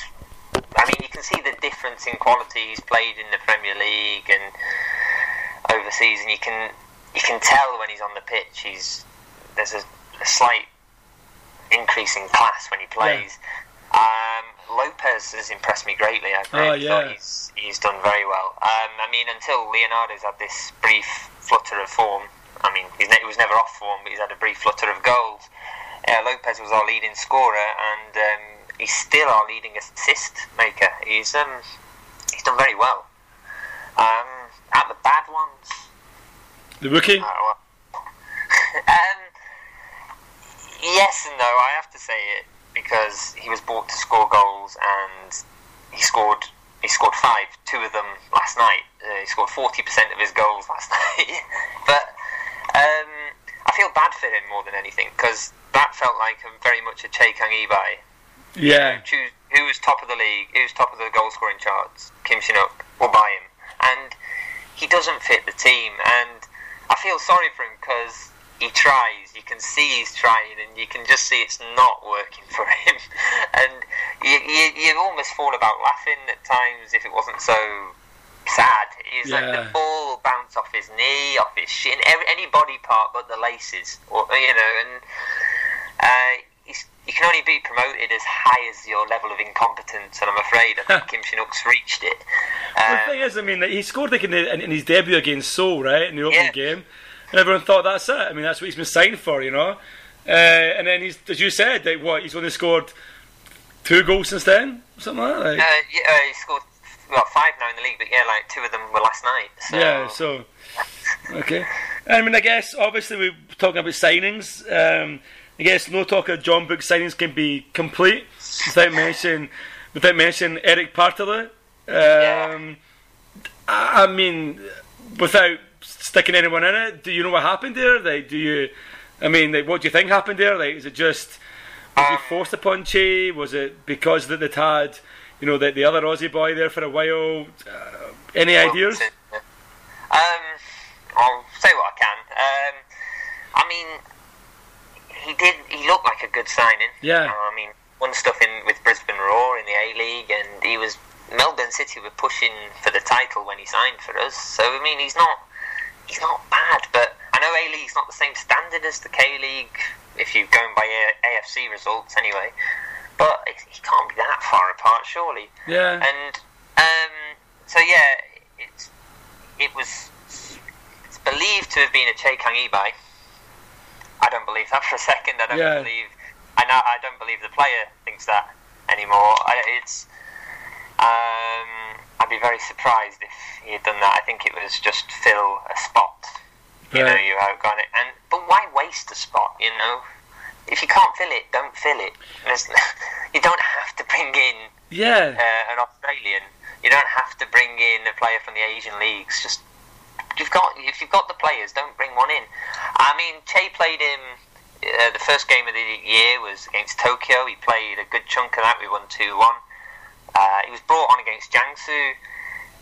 I mean, you can see the difference in quality. He's played in the Premier League and overseas, and you can you can tell when he's on the pitch. He's there's a, a slight increase in class when he plays. Um, Lopez has impressed me greatly. I've Oh, yeah. thought he's he's done very well. Um, I mean, until Leonardo's had this brief flutter of form. I mean, he's ne- he was never off form, but he's had a brief flutter of goals. Uh, Lopez was our leading scorer, and um, he's still our leading assist maker. He's um, he's done very well. Um, at the bad ones, The rookie? uh, well, um, yes and no. I have to say it because he was bought to score goals, and he scored. He scored five, two of them last night. Uh, he scored forty percent of his goals last night. but um, I feel bad for him more than anything because that felt like a, very much a Choi Kang Hee buy Yeah. choose who was top of the league, who was top of the goal scoring charts, Kim Shin-uk, will buy him. And he doesn't fit the team. And I feel sorry for him because he tries. You can see he's trying, and you can just see it's not working for him. and you, you, you almost fall about laughing at times if it wasn't so sad. He's like the ball will bounce off his knee, off his shin, every, any body part but the laces, or you know, and uh, he's, you can only be promoted as high as your level of incompetence, and I'm afraid I think Kim Shin-uk's reached it. Well, the Um, thing is, I mean, he scored like in, the, in, in his debut against Seoul, right, in the opening Yeah. game, and everyone thought that's it. I mean, that's what he's been signed for, you know. Uh, and then he's, as you said, like, what he's only scored two goals since then, something like that. Like, uh, yeah, uh, he scored well five now in the league, but yeah, like two of them were last night. So, Yeah, so okay. I mean, I guess obviously we're talking about signings. Um, I guess no talk of Jeonbuk signings can be complete without mentioning without mentioning Erik Paartalu. Um, I, I mean, without sticking anyone in it, do you know what happened there? Like, do you? I mean, like, what do you think happened there? Like, is it just was he Um, forced upon Choi? Was it because that they'd had, you know, the, the other Aussie boy there for a while? Uh, any ideas? Um, I'll say what I can. Um, I mean, he did. He looked like a good signing. Yeah. Uh, I mean, won stuff in with Brisbane Roar in the A League, and he was Melbourne City were pushing for the title when he signed for us. So I mean, he's not he's not bad, but I know A League's not the same standard as the K League if you're going by A- AFC results anyway. But it, he can't be that far apart, surely. Yeah. And um, so yeah, it's it was it's believed to have been a Choi Kang Hee buy. I don't believe that for a second. I don't Yeah. believe. I know. I don't believe the player thinks that anymore. I, it's. Um, I'd be very surprised if he had done that. I think it was just fill a spot. You know, Right. you outgone it, and but why waste a spot? You know, if you can't fill it, don't fill it. There's, you don't have to bring in Yeah. uh, an Australian. You don't have to bring in a player from the Asian leagues. Just you've got if you've got the players, don't bring one in. I mean, Choi played him. Uh, the first game of the year was against Tokyo. He played a good chunk of that. We won two one. Uh, he was brought on against Jiangsu.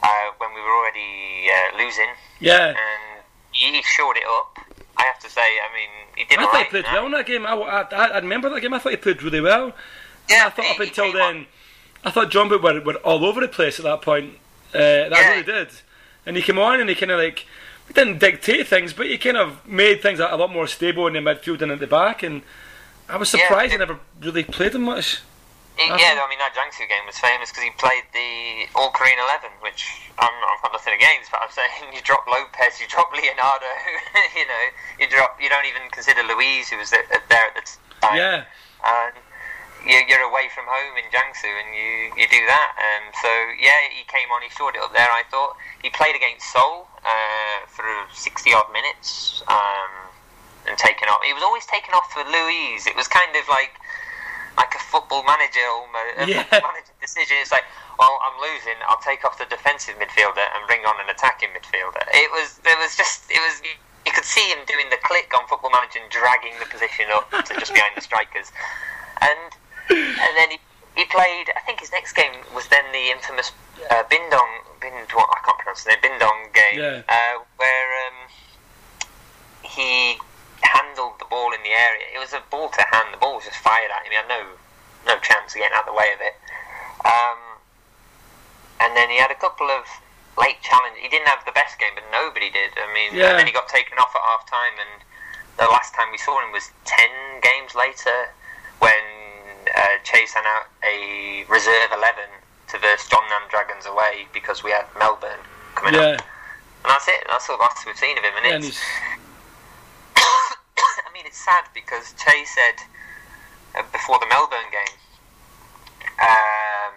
uh, when we were already uh, losing, Yeah. and he shored it up. I have to say, I mean, he did I thought right. he played well in that game. I, I, I remember that game. I thought he played really well. Yeah, I thought he- up until then, on. I thought Jeonbuk were, were all over the place at that point. Uh, that Yeah. really did. And he came on and he kind of like, he didn't dictate things, but he kind of made things a, lot more stable in the midfield and at the back. And I was Yeah, surprised he never really played him much. He- yeah, I mean that Jiangsu game was famous because he played the All Korean Eleven, which I'm not, I've got nothing against, but I'm saying you drop Lopez, you drop Leonardo, you know, you drop, you don't even consider Louise, who was there, at the time. Yeah. and you- you're away from home in Jiangsu, and you, you do that. Um, so yeah, he came on, he shored it up there. I thought he played against Seoul uh, for 60 odd minutes um, and taken off. He was always taken off for Louise. It was kind of like like a football manager almost, a Yeah. manager decision. It's like, well, I'm losing. I'll take off the defensive midfielder and bring on an attacking midfielder. It was there was just it was. You could see him doing the click on Football Manager and dragging the position up to just behind the strikers, and and then he, he played. I think his next game was then the infamous uh, Binh Duong. Bind, what I can't pronounce the name. Binh Duong game, Yeah. uh, where um, he handled the ball in the area. It was a ball to hand. The ball was just fired at him. He had no no chance of getting out of the way of it. Um, and then he had a couple of late challenges. He didn't have the best game, but nobody did. I mean, Yeah. and then he got taken off at half time. And the last time we saw him was ten games later when uh, Chase sent out a reserve eleven to verse Jeonnam Dragons away because we had Melbourne coming up. Yeah. And that's it. That's all that's we've seen of him. And Yeah, and it's, it's sad because Choi said uh, before the Melbourne game um,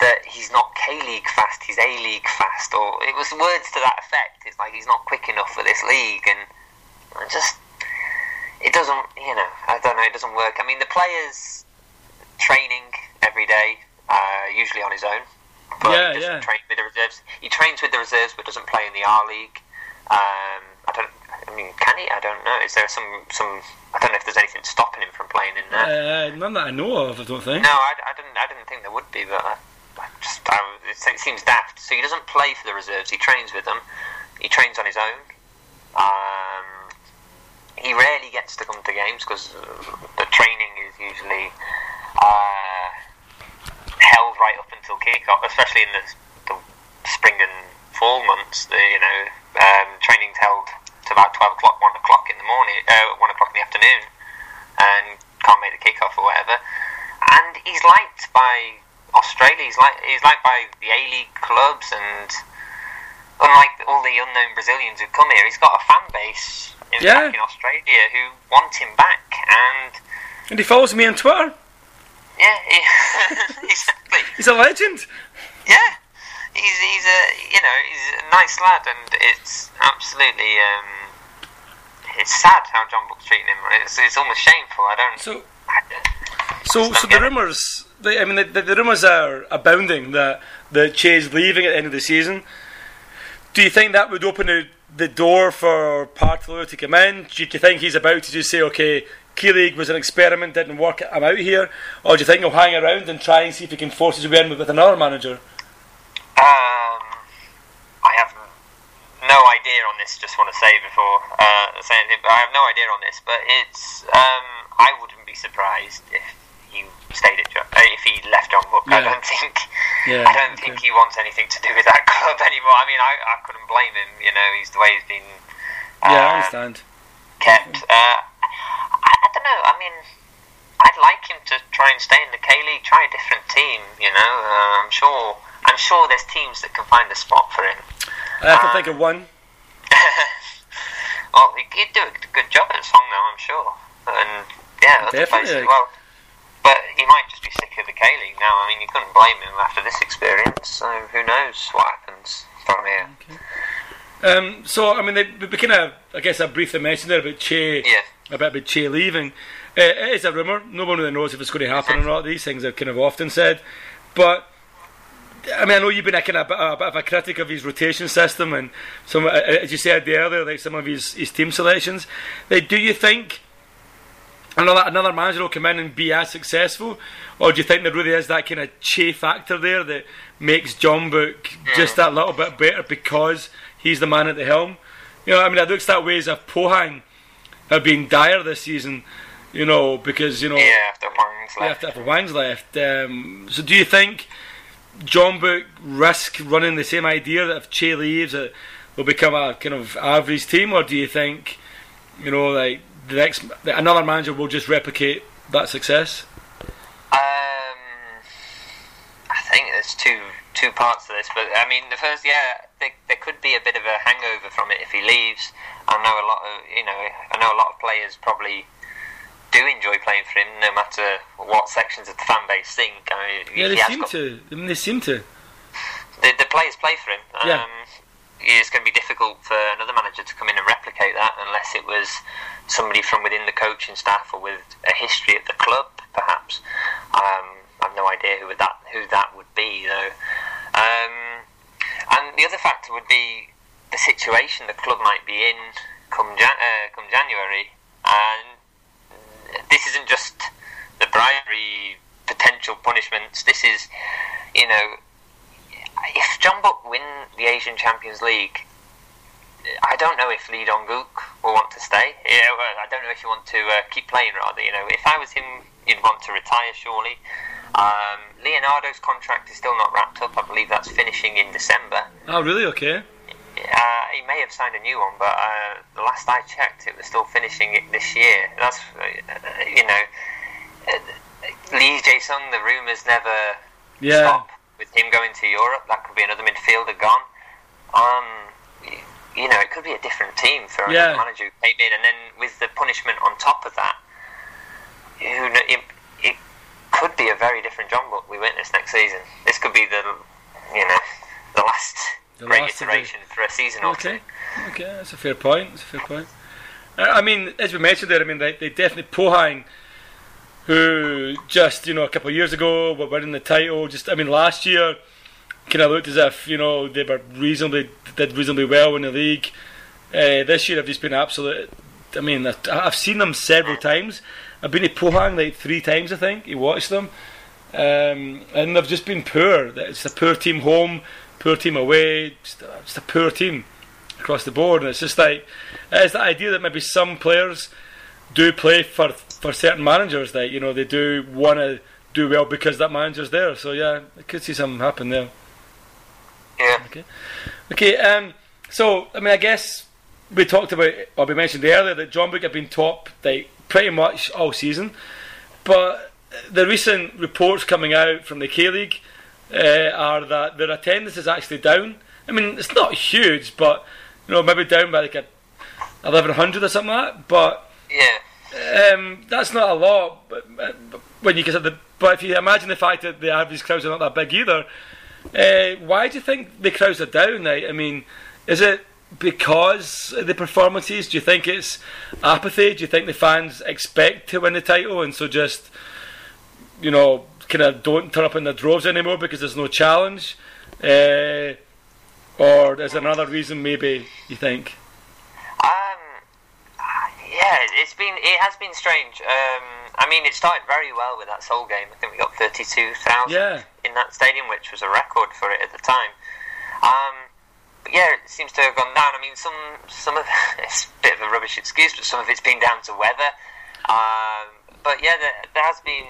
that he's not K League fast, he's A League fast, or it was words to that effect. It's like he's not quick enough for this league, and I just it doesn't, you know, I don't know, it doesn't work. I mean, the players training every day, uh, usually on his own. But Yeah, he doesn't yeah. train with the reserves. He trains with the reserves, but doesn't play in the R League. Um, I don't. I mean, can he? I don't know. Is there some some? I don't know if there's anything stopping him from playing in there. uh, none that I know of, I don't think. No, I, I didn't. I didn't think there would be, but I, I just I, it, it seems daft. So he doesn't play for the reserves. He trains with them. He trains on his own. Um, he rarely gets to come to games because the training is usually uh, held right up until kick-off, especially in the, the spring and fall months. The you know um, training's held to about twelve o'clock, one o'clock in the morning, uh, one o'clock in the afternoon, and can't make the kick-off or whatever. And he's liked by Australia. He's like he's liked by the A League clubs, and unlike all the unknown Brazilians who come here, he's got a fan base in, Yeah. in Australia who want him back. And And he follows me on Twitter. yeah, he, exactly. He's a legend. He's he's a you know he's a nice lad, and it's absolutely um, it's sad how Jeonbuk's treating him. It's, it's almost shameful. I don't. So, I, so, so the rumours. I mean, the, the, the rumours are abounding that that Choi's leaving at the end of the season. Do you think that would open the, the door for Paartalu to come in? Do you, do you think he's about to just say, okay, K League was an experiment, didn't work, I'm out here? Or do you think he'll hang around and try and see if he can force his way in with another manager? Um, I have no idea on this. Just want to say before uh, saying it, but I have no idea on this. But it's um, I wouldn't be surprised if he stayed at John, uh, if he left Jeonbuk. I don't think Yeah, I don't think he wants anything to do with that club anymore. I mean, I, I couldn't blame him. You know, he's the way he's been. Yeah, I um, understand. kept. Uh, I, I don't know. I mean, I'd like him to try and stay in the K League, try a different team. You know, uh, I'm sure. I'm sure there's teams that can find a spot for him. I can think of one. well, he, he'd do a good job at Song, though, I'm sure. And yeah, Definitely. Well, but he might just be sick of the K League now. I mean, you couldn't blame him after this experience. So who knows what happens from here? Um, so, I mean, they, we kind of, I guess I briefly mentioned there about Choi, Yeah. about, about Choi leaving. Uh, it is a rumour. No one really knows if it's going to happen or not. These things are kind of often said. But, I mean, I know you've been a kind of a, bit of a critic of his rotation system and some, uh, as you said earlier, like some of his, his team selections. Like, do you think another another manager will come in and be as successful, or do you think there really is that kind of Choi factor there that makes Jeonbuk just that little bit better because he's the man at the helm? You know, I mean, it looks that way as if Pohang have been dire this season. You know, because you know Yeah, after Hwang's yeah, left. after, after Hwang's left. Um, so do you think Jeonbuk risk running the same idea that if Choi leaves, it will become a kind of average team, or do you think, you know, like the next another manager will just replicate that success? Um, I think there's two two parts to this, but I mean, the first, yeah, there, there could be a bit of a hangover from it if he leaves. I know a lot of, you know, I know a lot of players probably do enjoy playing for him, no matter what sections of the fan base think. I mean, Yeah, they seem got- to. I mean, they seem to. the, the players play for him. Um, Yeah. It's going to be difficult for another manager to come in and replicate that unless it was somebody from within the coaching staff or with a history at the club, perhaps. Um, I have no idea who would that who that would be though. Um, and the other factor would be the situation the club might be in come Jan- uh, come January, and this isn't just the bribery potential punishments. This is, you know, if Jeonbuk win the Asian Champions League, I don't know if Lee Dong-gook will want to stay. Yeah, well, I don't know if you want to uh, keep playing. Rather, you know, if I was him, you'd want to retire surely. Um, Leonardo's contract is still not wrapped up. I believe that's finishing in December. Oh, really? Okay. Uh, he may have signed a new one, but uh, the last I checked, it was still finishing it this year. That's uh, you know, uh, Lee Jae Sung. The rumours never Yeah. stop with him going to Europe. That could be another midfielder gone. Um, you know, it could be a different team for Yeah. manager who came in, and then with the punishment on top of that, who kn- it, it could be a very different Jeonbuk we witness next season. This could be the you know the last The great last of the- iteration for a season or Okay. two. Okay, that's a fair point. That's a fair point. Uh, I mean, as we mentioned there, I mean, they, they definitely Pohang, who just you know a couple of years ago were winning the title. Just I mean, last year kind of looked as if you know they were reasonably did reasonably well in the league. Uh, this year, have just been absolute. I mean, I've seen them several times. I've been to Pohang like three times, I think. You watched them, um, and they've just been poor. It's a poor team home, poor team away. Just a, just a poor team across the board, and it's just like it's the idea that maybe some players do play for for certain managers that you know they do want to do well because that manager's there. So yeah, I could see something happen there. Yeah. Okay, okay. Um, so I mean, I guess we talked about, or we mentioned earlier that Jeonbuk had been top like pretty much all season, but the recent reports coming out from the K League uh, are that their attendance is actually down. I mean, it's not huge, but you know, maybe down by like a eleven hundred or something like that. But Yeah. um, that's not a lot. But, but when you consider the, but if you imagine the fact that the average crowds are not that big either, uh, why do you think the crowds are down? Like, I mean, is it because of the performances? Do you think it's apathy? Do you think the fans expect to win the title and so just, you know, kind of don't turn up in the droves anymore because there's no challenge? Uh, or is there another reason? Maybe you think. Um, yeah, it's been it has been strange. Um, I mean, it started very well with that Seoul game. I think we got thirty two thousand Yeah. in that stadium, which was a record for it at the time. Um, but yeah, it seems to have gone down. I mean, some some of it's a bit of a rubbish excuse, but some of it's been down to weather. Um, but yeah, there, there has been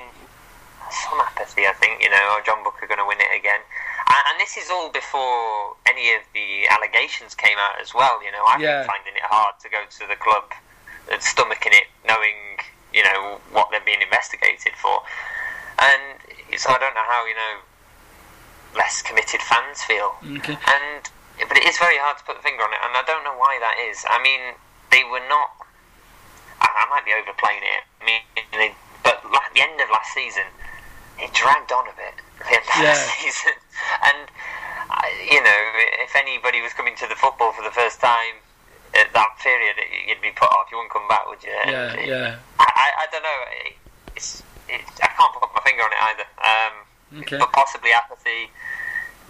some apathy. I think you know, oh, John Booker going to win it again. And, and this is all before any of the allegations came out as well. You know, I've Yeah. been finding it hard to go to the club and stomaching it, knowing you know what they're being investigated for. And so I don't know how you know less committed fans feel. Okay. And but it is very hard to put the finger on it, and I don't know why that is. I mean, they were not. I, I might be overplaying it. I mean, they, but at the end of last season, it dragged on a bit. The of Yeah. season, and you know, if anybody was coming to the football for the first time at that period, you'd be put off. You wouldn't come back, would you? Yeah, it- yeah. I, I, I don't know. It's, it, I can't put my finger on it either. Um, Okay. But possibly apathy,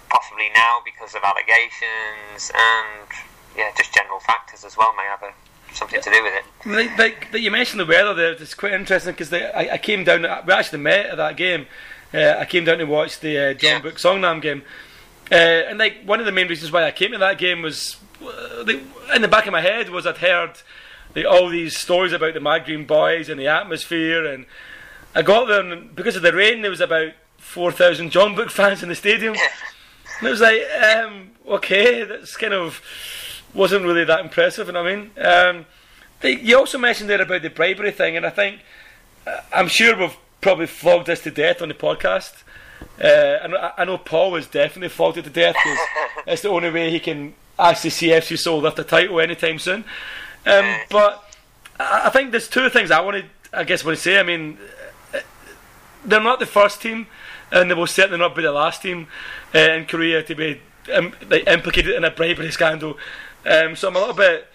possibly now because of allegations, and yeah, just general factors as well may have a something to do with it. Like, like, like you mentioned the weather there. It's quite interesting because I, I came down. We actually met at that game. Uh, I came down to watch the uh, John Yeah. Book Songnam game, uh, and like one of the main reasons why I came to that game was uh, like, in the back of my head was I'd heard like, all these stories about the Mad Green Boys and the atmosphere, and I got there and because of the rain, there was about four thousand Jeonbuk fans in the stadium. And it was like, um, okay, that's kind of wasn't really that impressive. You know what I mean? Um, they, you also mentioned there about the bribery thing, and I think uh, I'm sure we've probably flogged this to death on the podcast. Uh, I, know, I know Paul has definitely flogged it to death because it's the only way he can actually see FC Seoul lift a title anytime soon. Um, but I, I think there's two things I wanted. I guess, want to say. I mean, uh, they're not the first team, and they will certainly not be the last team uh, in Korea to be um, like, implicated in a bribery scandal. Um, so I'm a little bit.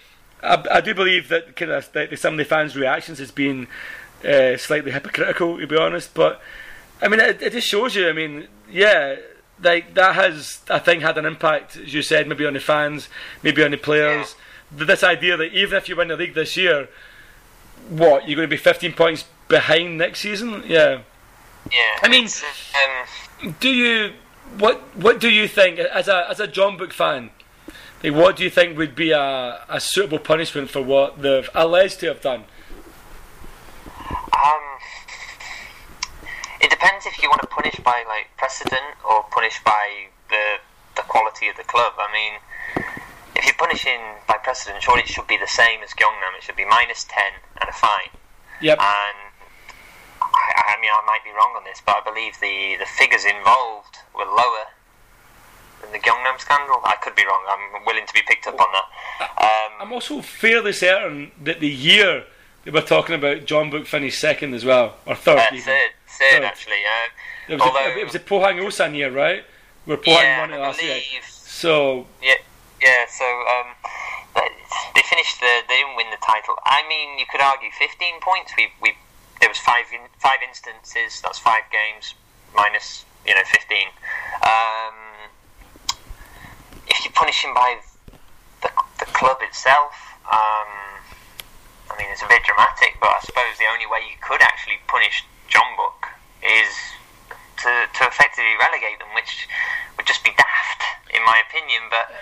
I, I do believe that kind of that some of the fans' reactions has been uh, slightly hypocritical, to be honest. But I mean, it, it just shows you. I mean, yeah, like that has I think had an impact, as you said, maybe on the fans, maybe on the players. Th This idea that even if you win the league this year, what you're going to be 15 points behind next season? Yeah. Yeah. I mean- um, Do you what what do you think as a as a Jeonbuk fan? Like, what do you think would be a, a suitable punishment for what they've alleged to have done? Um, it depends if you want to punish by like precedent or punish by the the quality of the club. I mean, if you're punishing by precedent, surely it should be the same as Gyeongnam. It should be minus ten and a fine. Yep. And I, I mean, I might be wrong on this, but I believe the the figures involved were lower than the Gyeongnam scandal. I could be wrong. I'm willing to be picked up on that. Um, I'm also fairly certain that the year that we're talking about, Jeonbuk finished second as well, or third. uh, even. third, third Third. actually. Uh, It was, although, a, it was a Pohang Osan year, right? Where Pohang yeah, won it I last year. So Yeah, yeah. So um, they finished the. They didn't win the title. I mean, you could argue 15 points. We we there was five in, five instances. That's five games minus you know 15. Um, if you punish him by the the club itself, um, I mean, it's a bit dramatic. But I suppose the only way you could actually punish John Book is to, to effectively relegate them, which would just be daft, in my opinion. But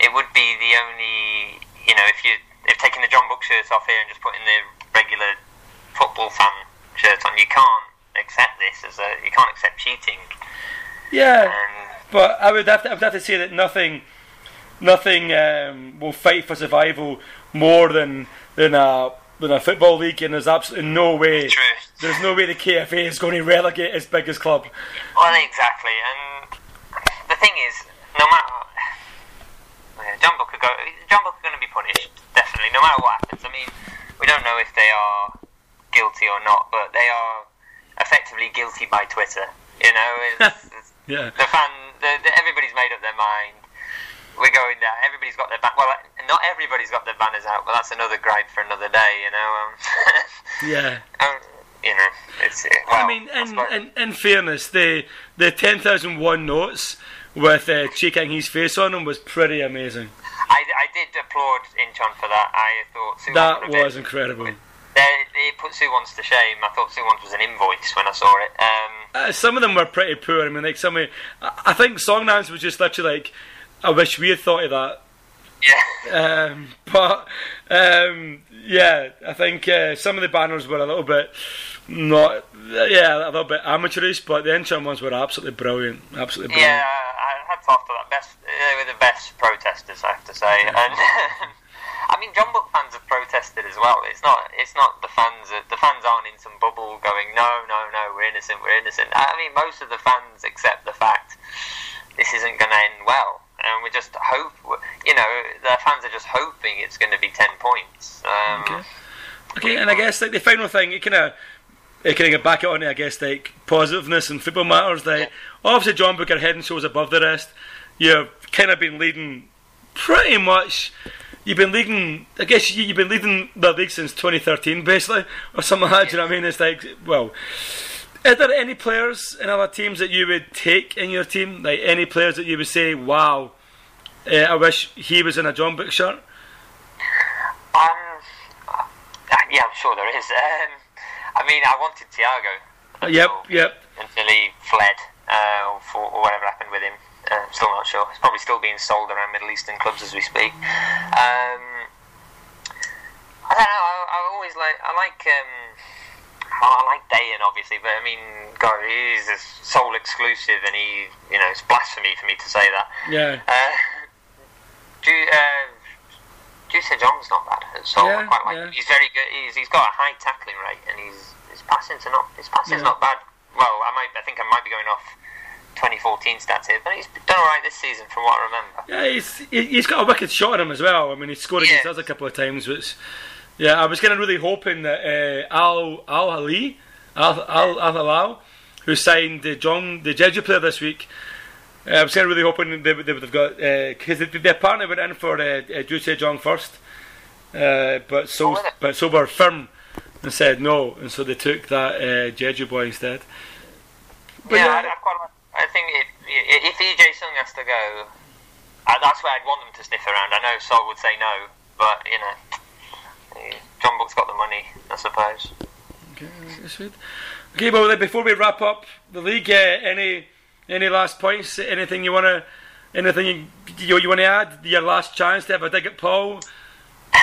it would be the only, you know, if you if taking the Jeonbuk shirts off here and just putting the regular football fan shirts on, you can't accept this as a you can't accept cheating. yeah, but I would have to, I would have to say that nothing, nothing um, will fight for survival more than than a than a football league, and there's absolutely no way. true. There's no way the KFA is going to relegate its biggest club. Well, exactly, and the thing is, no matter yeah, Jeonbuk could go, Jeonbuk are going to be punished definitely, no matter what happens. I mean, we don't know if they are guilty or not, but they are effectively guilty by Twitter. You know, it's, it's, Yeah. the fan, the, the, everybody's made up their mind. We're going there. Everybody's got their ban- well, not everybody's got their banners out, but that's another gripe for another day. You know. Um, Yeah. um, you know, it's. Well, I mean, in, in, in fairness, the the ten thousand one notes with uh, Hee's face on them was pretty amazing. I, I did applaud Incheon for that. I thought Suwon That was been- incredible. They, it put Suwon's to shame. I thought Suwon's was an invoice when I saw it. Um, Uh, some of them were pretty poor. I mean, like some of, I think Songnam's was just literally like, I wish we had thought of that. yeah, Um, but um, yeah, I think uh, some of the banners were a little bit not, yeah, a little bit amateurish. But the interim ones were absolutely brilliant. Absolutely brilliant. yeah. I had to after that. Best, they were the best protesters, I have to say. And I mean, Jeonbuk fans have protested as well. It's not. It's not the fans. The fans aren't in some bubble going, no, no, no, we're innocent, we're innocent. I mean, most of the fans accept the fact this isn't going to end well. And we just hope, you know, the fans are just hoping it's going to be 10 points. Um, Okay. Okay, and I guess like the final thing, you kind of, kind of get back on it. I guess like positiveness in football matters. Like obviously, John Booker head and shoulders above the rest. You've kind of been leading pretty much. You've been leading. I guess you, you've been leading the league since 2013, basically, or something like that. Do you know what I mean? It's like, well, are there any players in other teams that you would take in your team? Like any players that you would say, wow, uh, I wish he was in a Jeonbuk shirt. Um, yeah, I'm sure there is. Um, I mean, I wanted Thiago. Uh, yep, until- yep. Until he fled, uh, or, for, or whatever happened with him. Uh, still not sure. It's probably still being sold around Middle Eastern clubs as we speak. Um, I don't know. I, I always like. I like. Um, I like Dejan, obviously, but I mean, God, he's a Seoul exclusive, and he, you know, it's blasphemy for me to say that. Yeah. Uh, Ju, uh, Jong's not bad all. Yeah, I quite like yeah. him. He's very good. He's, he's got a high tackling rate, and he's his passing's not his passing's Yeah. not bad. Well, I might. I think I might be going off 2014 stats here, but he's done all right this season from what I remember. Yeah, he's he- he's got a wicked shot on him as well. I mean, he scored against Yeah. us a couple of times, which yeah, I was kind of really hoping that uh, Al Al Ali Al Al Al who signed the John the Jeju player this week. Uh, I was kind of really hoping they, would- they would have got because they, they apparently went in for uh, uh, Ju Jong first, uh, but so Oh, but so were firm and said no, and so they took that uh, Jeju boy instead. But yeah, yeah, I, I quite. like- I think if, if Lee Jae Sung has to go, uh, that's where I'd want them to sniff around. I know Seoul would say no, but you know, eh, Jeonbuk's got the money, I suppose. Okay, that's sweet. Okay, well, before we wrap up the league, uh, any any last points? Anything you wanna, anything you you, you want to add? Your last chance to have a dig at Paul.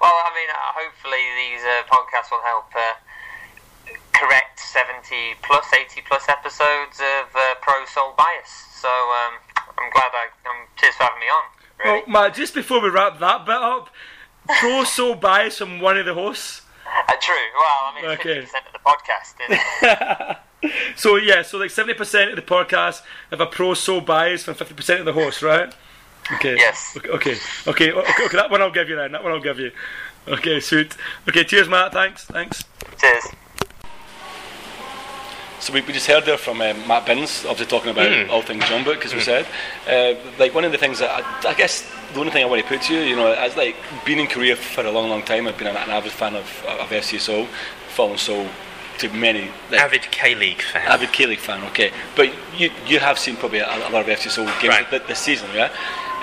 Well, I mean, uh, hopefully these uh, podcasts will help uh, correct 70 plus, 80 plus episodes of uh, Pro Seoul Bias. So um, I'm glad I. Um, cheers for having me on. Really. Well, Matt, just before we wrap that bit up, pro Seoul bias from one of the hosts. Uh, true. Well, I mean, it's Okay. 50% of the podcast. Isn't it? So yeah, so like seventy percent of the podcast have a pro so bias from fifty percent of the hosts, right? Okay. Yes. Okay. Okay. Okay. Okay. okay, That one I'll give you then. That one I'll give you. Okay. Sweet. Okay. Cheers, Matt. Thanks. Thanks. cheers. So we, we just heard there from um, Matt Binns, obviously talking about Mm. all things Jeonbuk, as we said. Uh, like one of the things that I, I guess the only thing I want to put to you, you know, as like been in Korea for a long, long time, I've been an, an avid fan of of FC Seoul, following Seoul to many. Like, Avid K League fan. avid K League fan, okay. But you you have seen probably a, a lot of FC Seoul games Right. th- this season, yeah.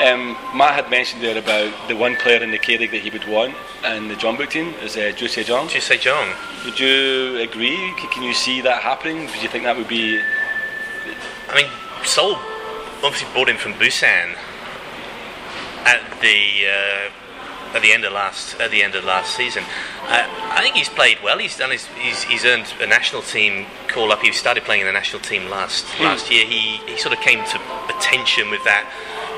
Um, Matt had mentioned there about the one player in the K League that he would want and the Jeonbuk team is uh, Joo Se-jong. Say John? Would you agree? C- Can you see that happening? Do you think that would be I mean, Seoul obviously brought him from Busan at the uh, at the end of last at the end of last season. Uh, I think he's played well. He's done his he's, he's earned a national team call up. He started playing in the national team last last year. He he sort of came to attention with that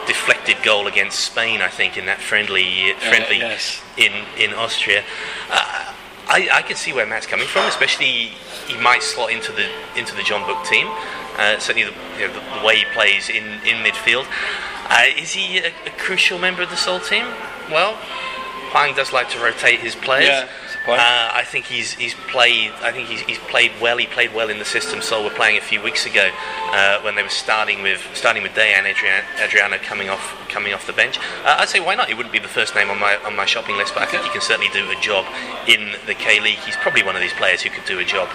deflected goal against Spain. I think in that friendly friendly yes. in in Austria. Uh, I, I can see where Matt's coming from, especially he might slot into the into the Jeonbuk team. Uh, certainly, the, you know, the, the way he plays in, in midfield. Uh, is he a, a crucial member of the Seoul team? Well, Hwang does like to rotate his players. Yeah, that's the point. Uh, I think he's he's played. I think he's, he's played well. He played well in the system Seoul were playing a few weeks ago uh, when they were starting with starting with Dejan Adrian, Adriano coming off coming off the bench. Uh, I'd say why not? He wouldn't be the first name on my on my shopping list, but I think he can certainly do a job in the K League. He's probably one of these players who could do a job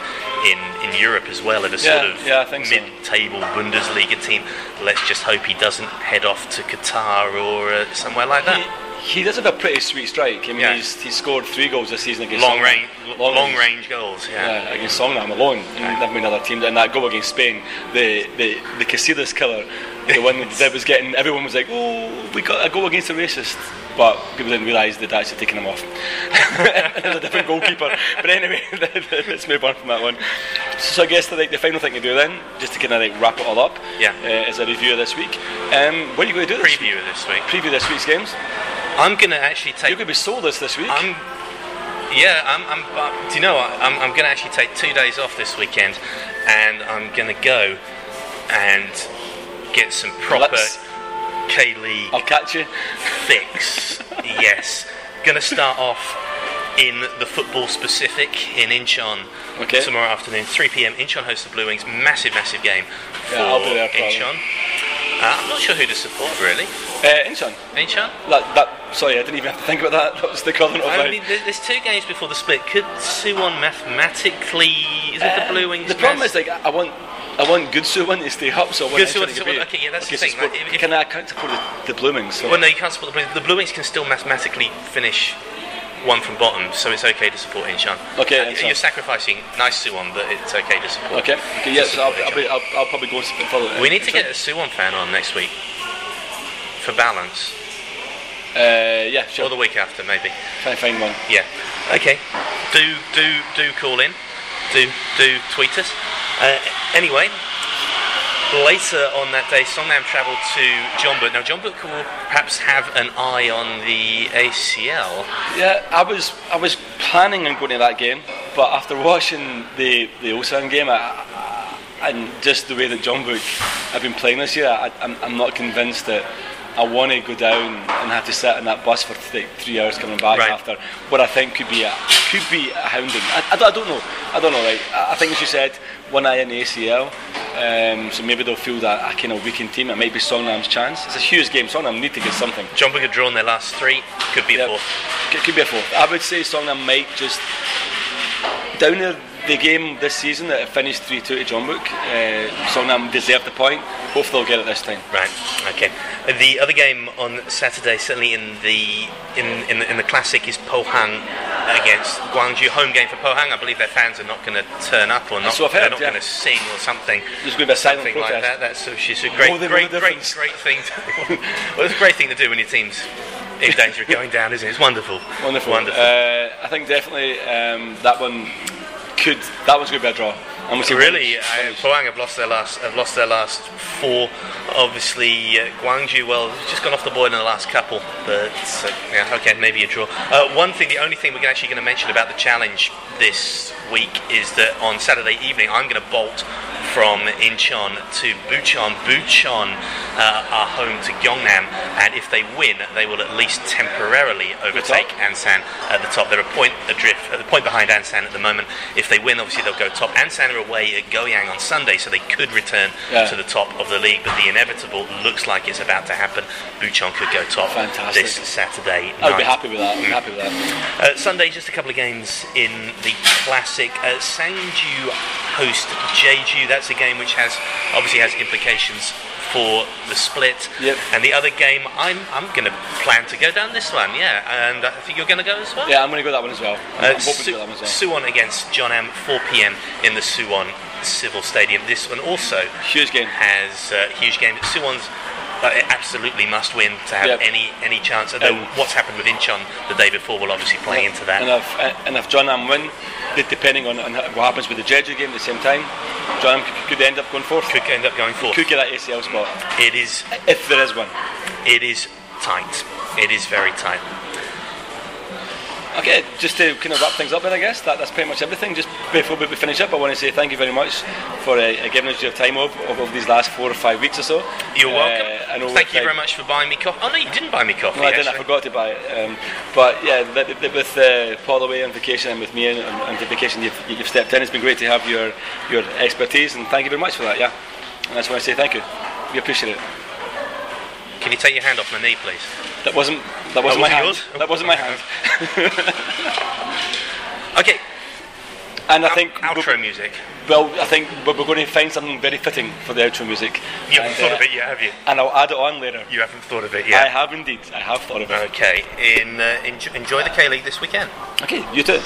in, in Europe as well at a sort Yeah, of yeah, think so. mid-table Bundesliga team. Let's just hope he doesn't head off to Qatar or uh, somewhere like that. He, he does have a pretty sweet strike. I mean, Yeah. he's, he's scored three goals this season against long Songnam. range, Long long, range. goals. Yeah, against Songnam alone, and never mind other teams. And that goal against Spain, the the the Casillas killer, the one that was getting everyone was like, "Oh, we got a goal against a racist," but people didn't realise they'd actually taken him off. was a different goalkeeper. But anyway, let's move on from that one. So I guess the, like, the final thing to do then, just to kind of like wrap it all up, Yeah. uh, is a review of this week. Um, what are you going to do? This week? Preview of this week. Preview this week's games. I'm going to actually take. You're going to be sold this this week. I'm. Yeah, I'm. I'm uh, do you know? I'm, I'm going to actually take two days off this weekend, and I'm going to go and get some proper Let's- K League I'll catch you. fix. yes, going to start off in the football specific in Incheon Okay. tomorrow afternoon, 3 p.m. Incheon hosts the Blue Wings. Massive, massive game for Yeah, I'll be there probably. Uh, I'm not sure who to support really. Uh, Incheon. Incheon. That, that, sorry, I didn't even have to think about that. That was the of I mean, there's two games before the split. Could Suwon mathematically? Is it the Blue Wings? Uh, The problem is, like, I want, I want good Suwon to stay up, so I want Good Suwon to be- okay, yeah, that's the so thing, support- like, if- can I can't support the, the Blue Wings? So. Well, no, you can't support the Blue. The Blue Wings can still mathematically finish. One from bottom, so it's okay to support Incheon. Okay, so- you're sacrificing nice Suwon, but it's okay to support. Okay. Okay. Yes. to I'll, I'll, be, I'll, I'll probably go and follow. We need to get a Suwon fan on next week for balance, Uh, yeah. Sure. or the week after maybe. Try and find one. Yeah. Okay. Do do do call in. Do do tweet us. Uh, anyway, later on that day, Songnam travelled to Jeonbuk. Now Jeonbuk will perhaps have an eye on the ACL. Yeah, I was I was planning on going to that game, but after watching the the Ulsan game, I, I, and just the way that Jeonbuk have been playing this year, I, I'm, I'm not convinced that I want to go down and have to sit in that bus for th- three hours coming back Right. after what I think could be a could be a hounding. I, I, don't- I don't know. I don't know. Like I think as you said, one eye in the ACL. Um, so maybe they'll feel that a kind of weakened team. It might be Songnam's chance. It's a huge game. Songnam need to get something. Jeonbuk had in their last three. Could be a Yeah. fourth. It could be a fourth. I would say Songnam might just down the, the game this season that finished 3 2 to Jeonbuk. Uh, Songnam deserved the point. Hopefully they'll get it this time. Right. Okay. The other game on Saturday, certainly in the in in the, in the classic, is Pohang against Gwangju. Home game for Pohang. I believe their fans are not going to turn up or not. What I've they're not yeah. going to sing or something. There's going to be a silent Something like that. That's is a great, than great, great, great thing. To, well, it's a great thing to do when your team's in danger of going down, isn't it? It's wonderful. Wonderful. Wonderful. Uh, I think definitely um, that one could. That one's going to be a draw. I'm gonna Really, uh, Pohang have lost their last have lost their last four. Obviously, uh, Gwangju well just gone off the board in the last couple, but uh, yeah, okay, maybe a draw. Uh, one thing, the only thing we're actually going to mention about the challenge this week is that on Saturday evening I'm going to bolt from Incheon to Bucheon. Bucheon uh, are home to Gyeongnam, and if they win, they will at least temporarily overtake Ansan at the top. They're a point adrift, a point behind Ansan at the moment. If they win, obviously they'll go top. Ansan are away at Goyang on Sunday, so they could return Yeah. to the top of the league. But the inevitable looks like it's about to happen. Bucheon could go top Fantastic. this Saturday I would be happy with that. I'd be happy with that. Uh, Sunday, just a couple of games in the classic. Uh, Sangju host Jeju. That's a game which has obviously has implications for the split. Yep. And the other game, I'm I'm going to plan to go down this one. Yeah, and I think you're going to go as well. Yeah, I'm going to go that one as well. Uh, I'm Su- that one as well. Suwon against Jeonnam, 4 p.m. in the Suwon Civil Stadium. This one also Huge game. has a huge game. Suwon's uh, absolutely must win to have Yep. any any chance. Although Um, what's happened with Incheon the day before will obviously play into that. And if and if Jeonnam win, depending on, on what happens with the Jeju game at the same time, John um, could, could end up going fourth. could end up going fourth. Could get that ACL spot It is if there is one. it is tight. It is very tight. Okay, just to kind of wrap things up then, I guess that, that's pretty much everything. Just before we finish up, I want to say thank you very much for uh, giving us your time of, of these last four or five weeks or so. You're Uh, welcome. Thank you very much for buying me coffee. Oh no, you didn't buy me coffee. No, I didn't. I forgot to buy it. Um, but yeah, th- th- with uh, Paul away on vacation and with me on, on, on vacation, you've, you've stepped in. It's been great to have your your expertise, and thank you very much for that. Yeah, and that's why I say thank you. We appreciate it. Can you take your hand off my knee, please? That wasn't that wasn't my wasn't hand. That wasn't my hand. Okay. And I think outro music. Well, I think we're we're going to find something very fitting for the outro music. You haven't And, thought uh, of it yet, have you? And I'll add it on later. You haven't thought of it yet. I have indeed. I have thought of it. Okay. In uh, enjoy, enjoy the K League this weekend. Okay, you too.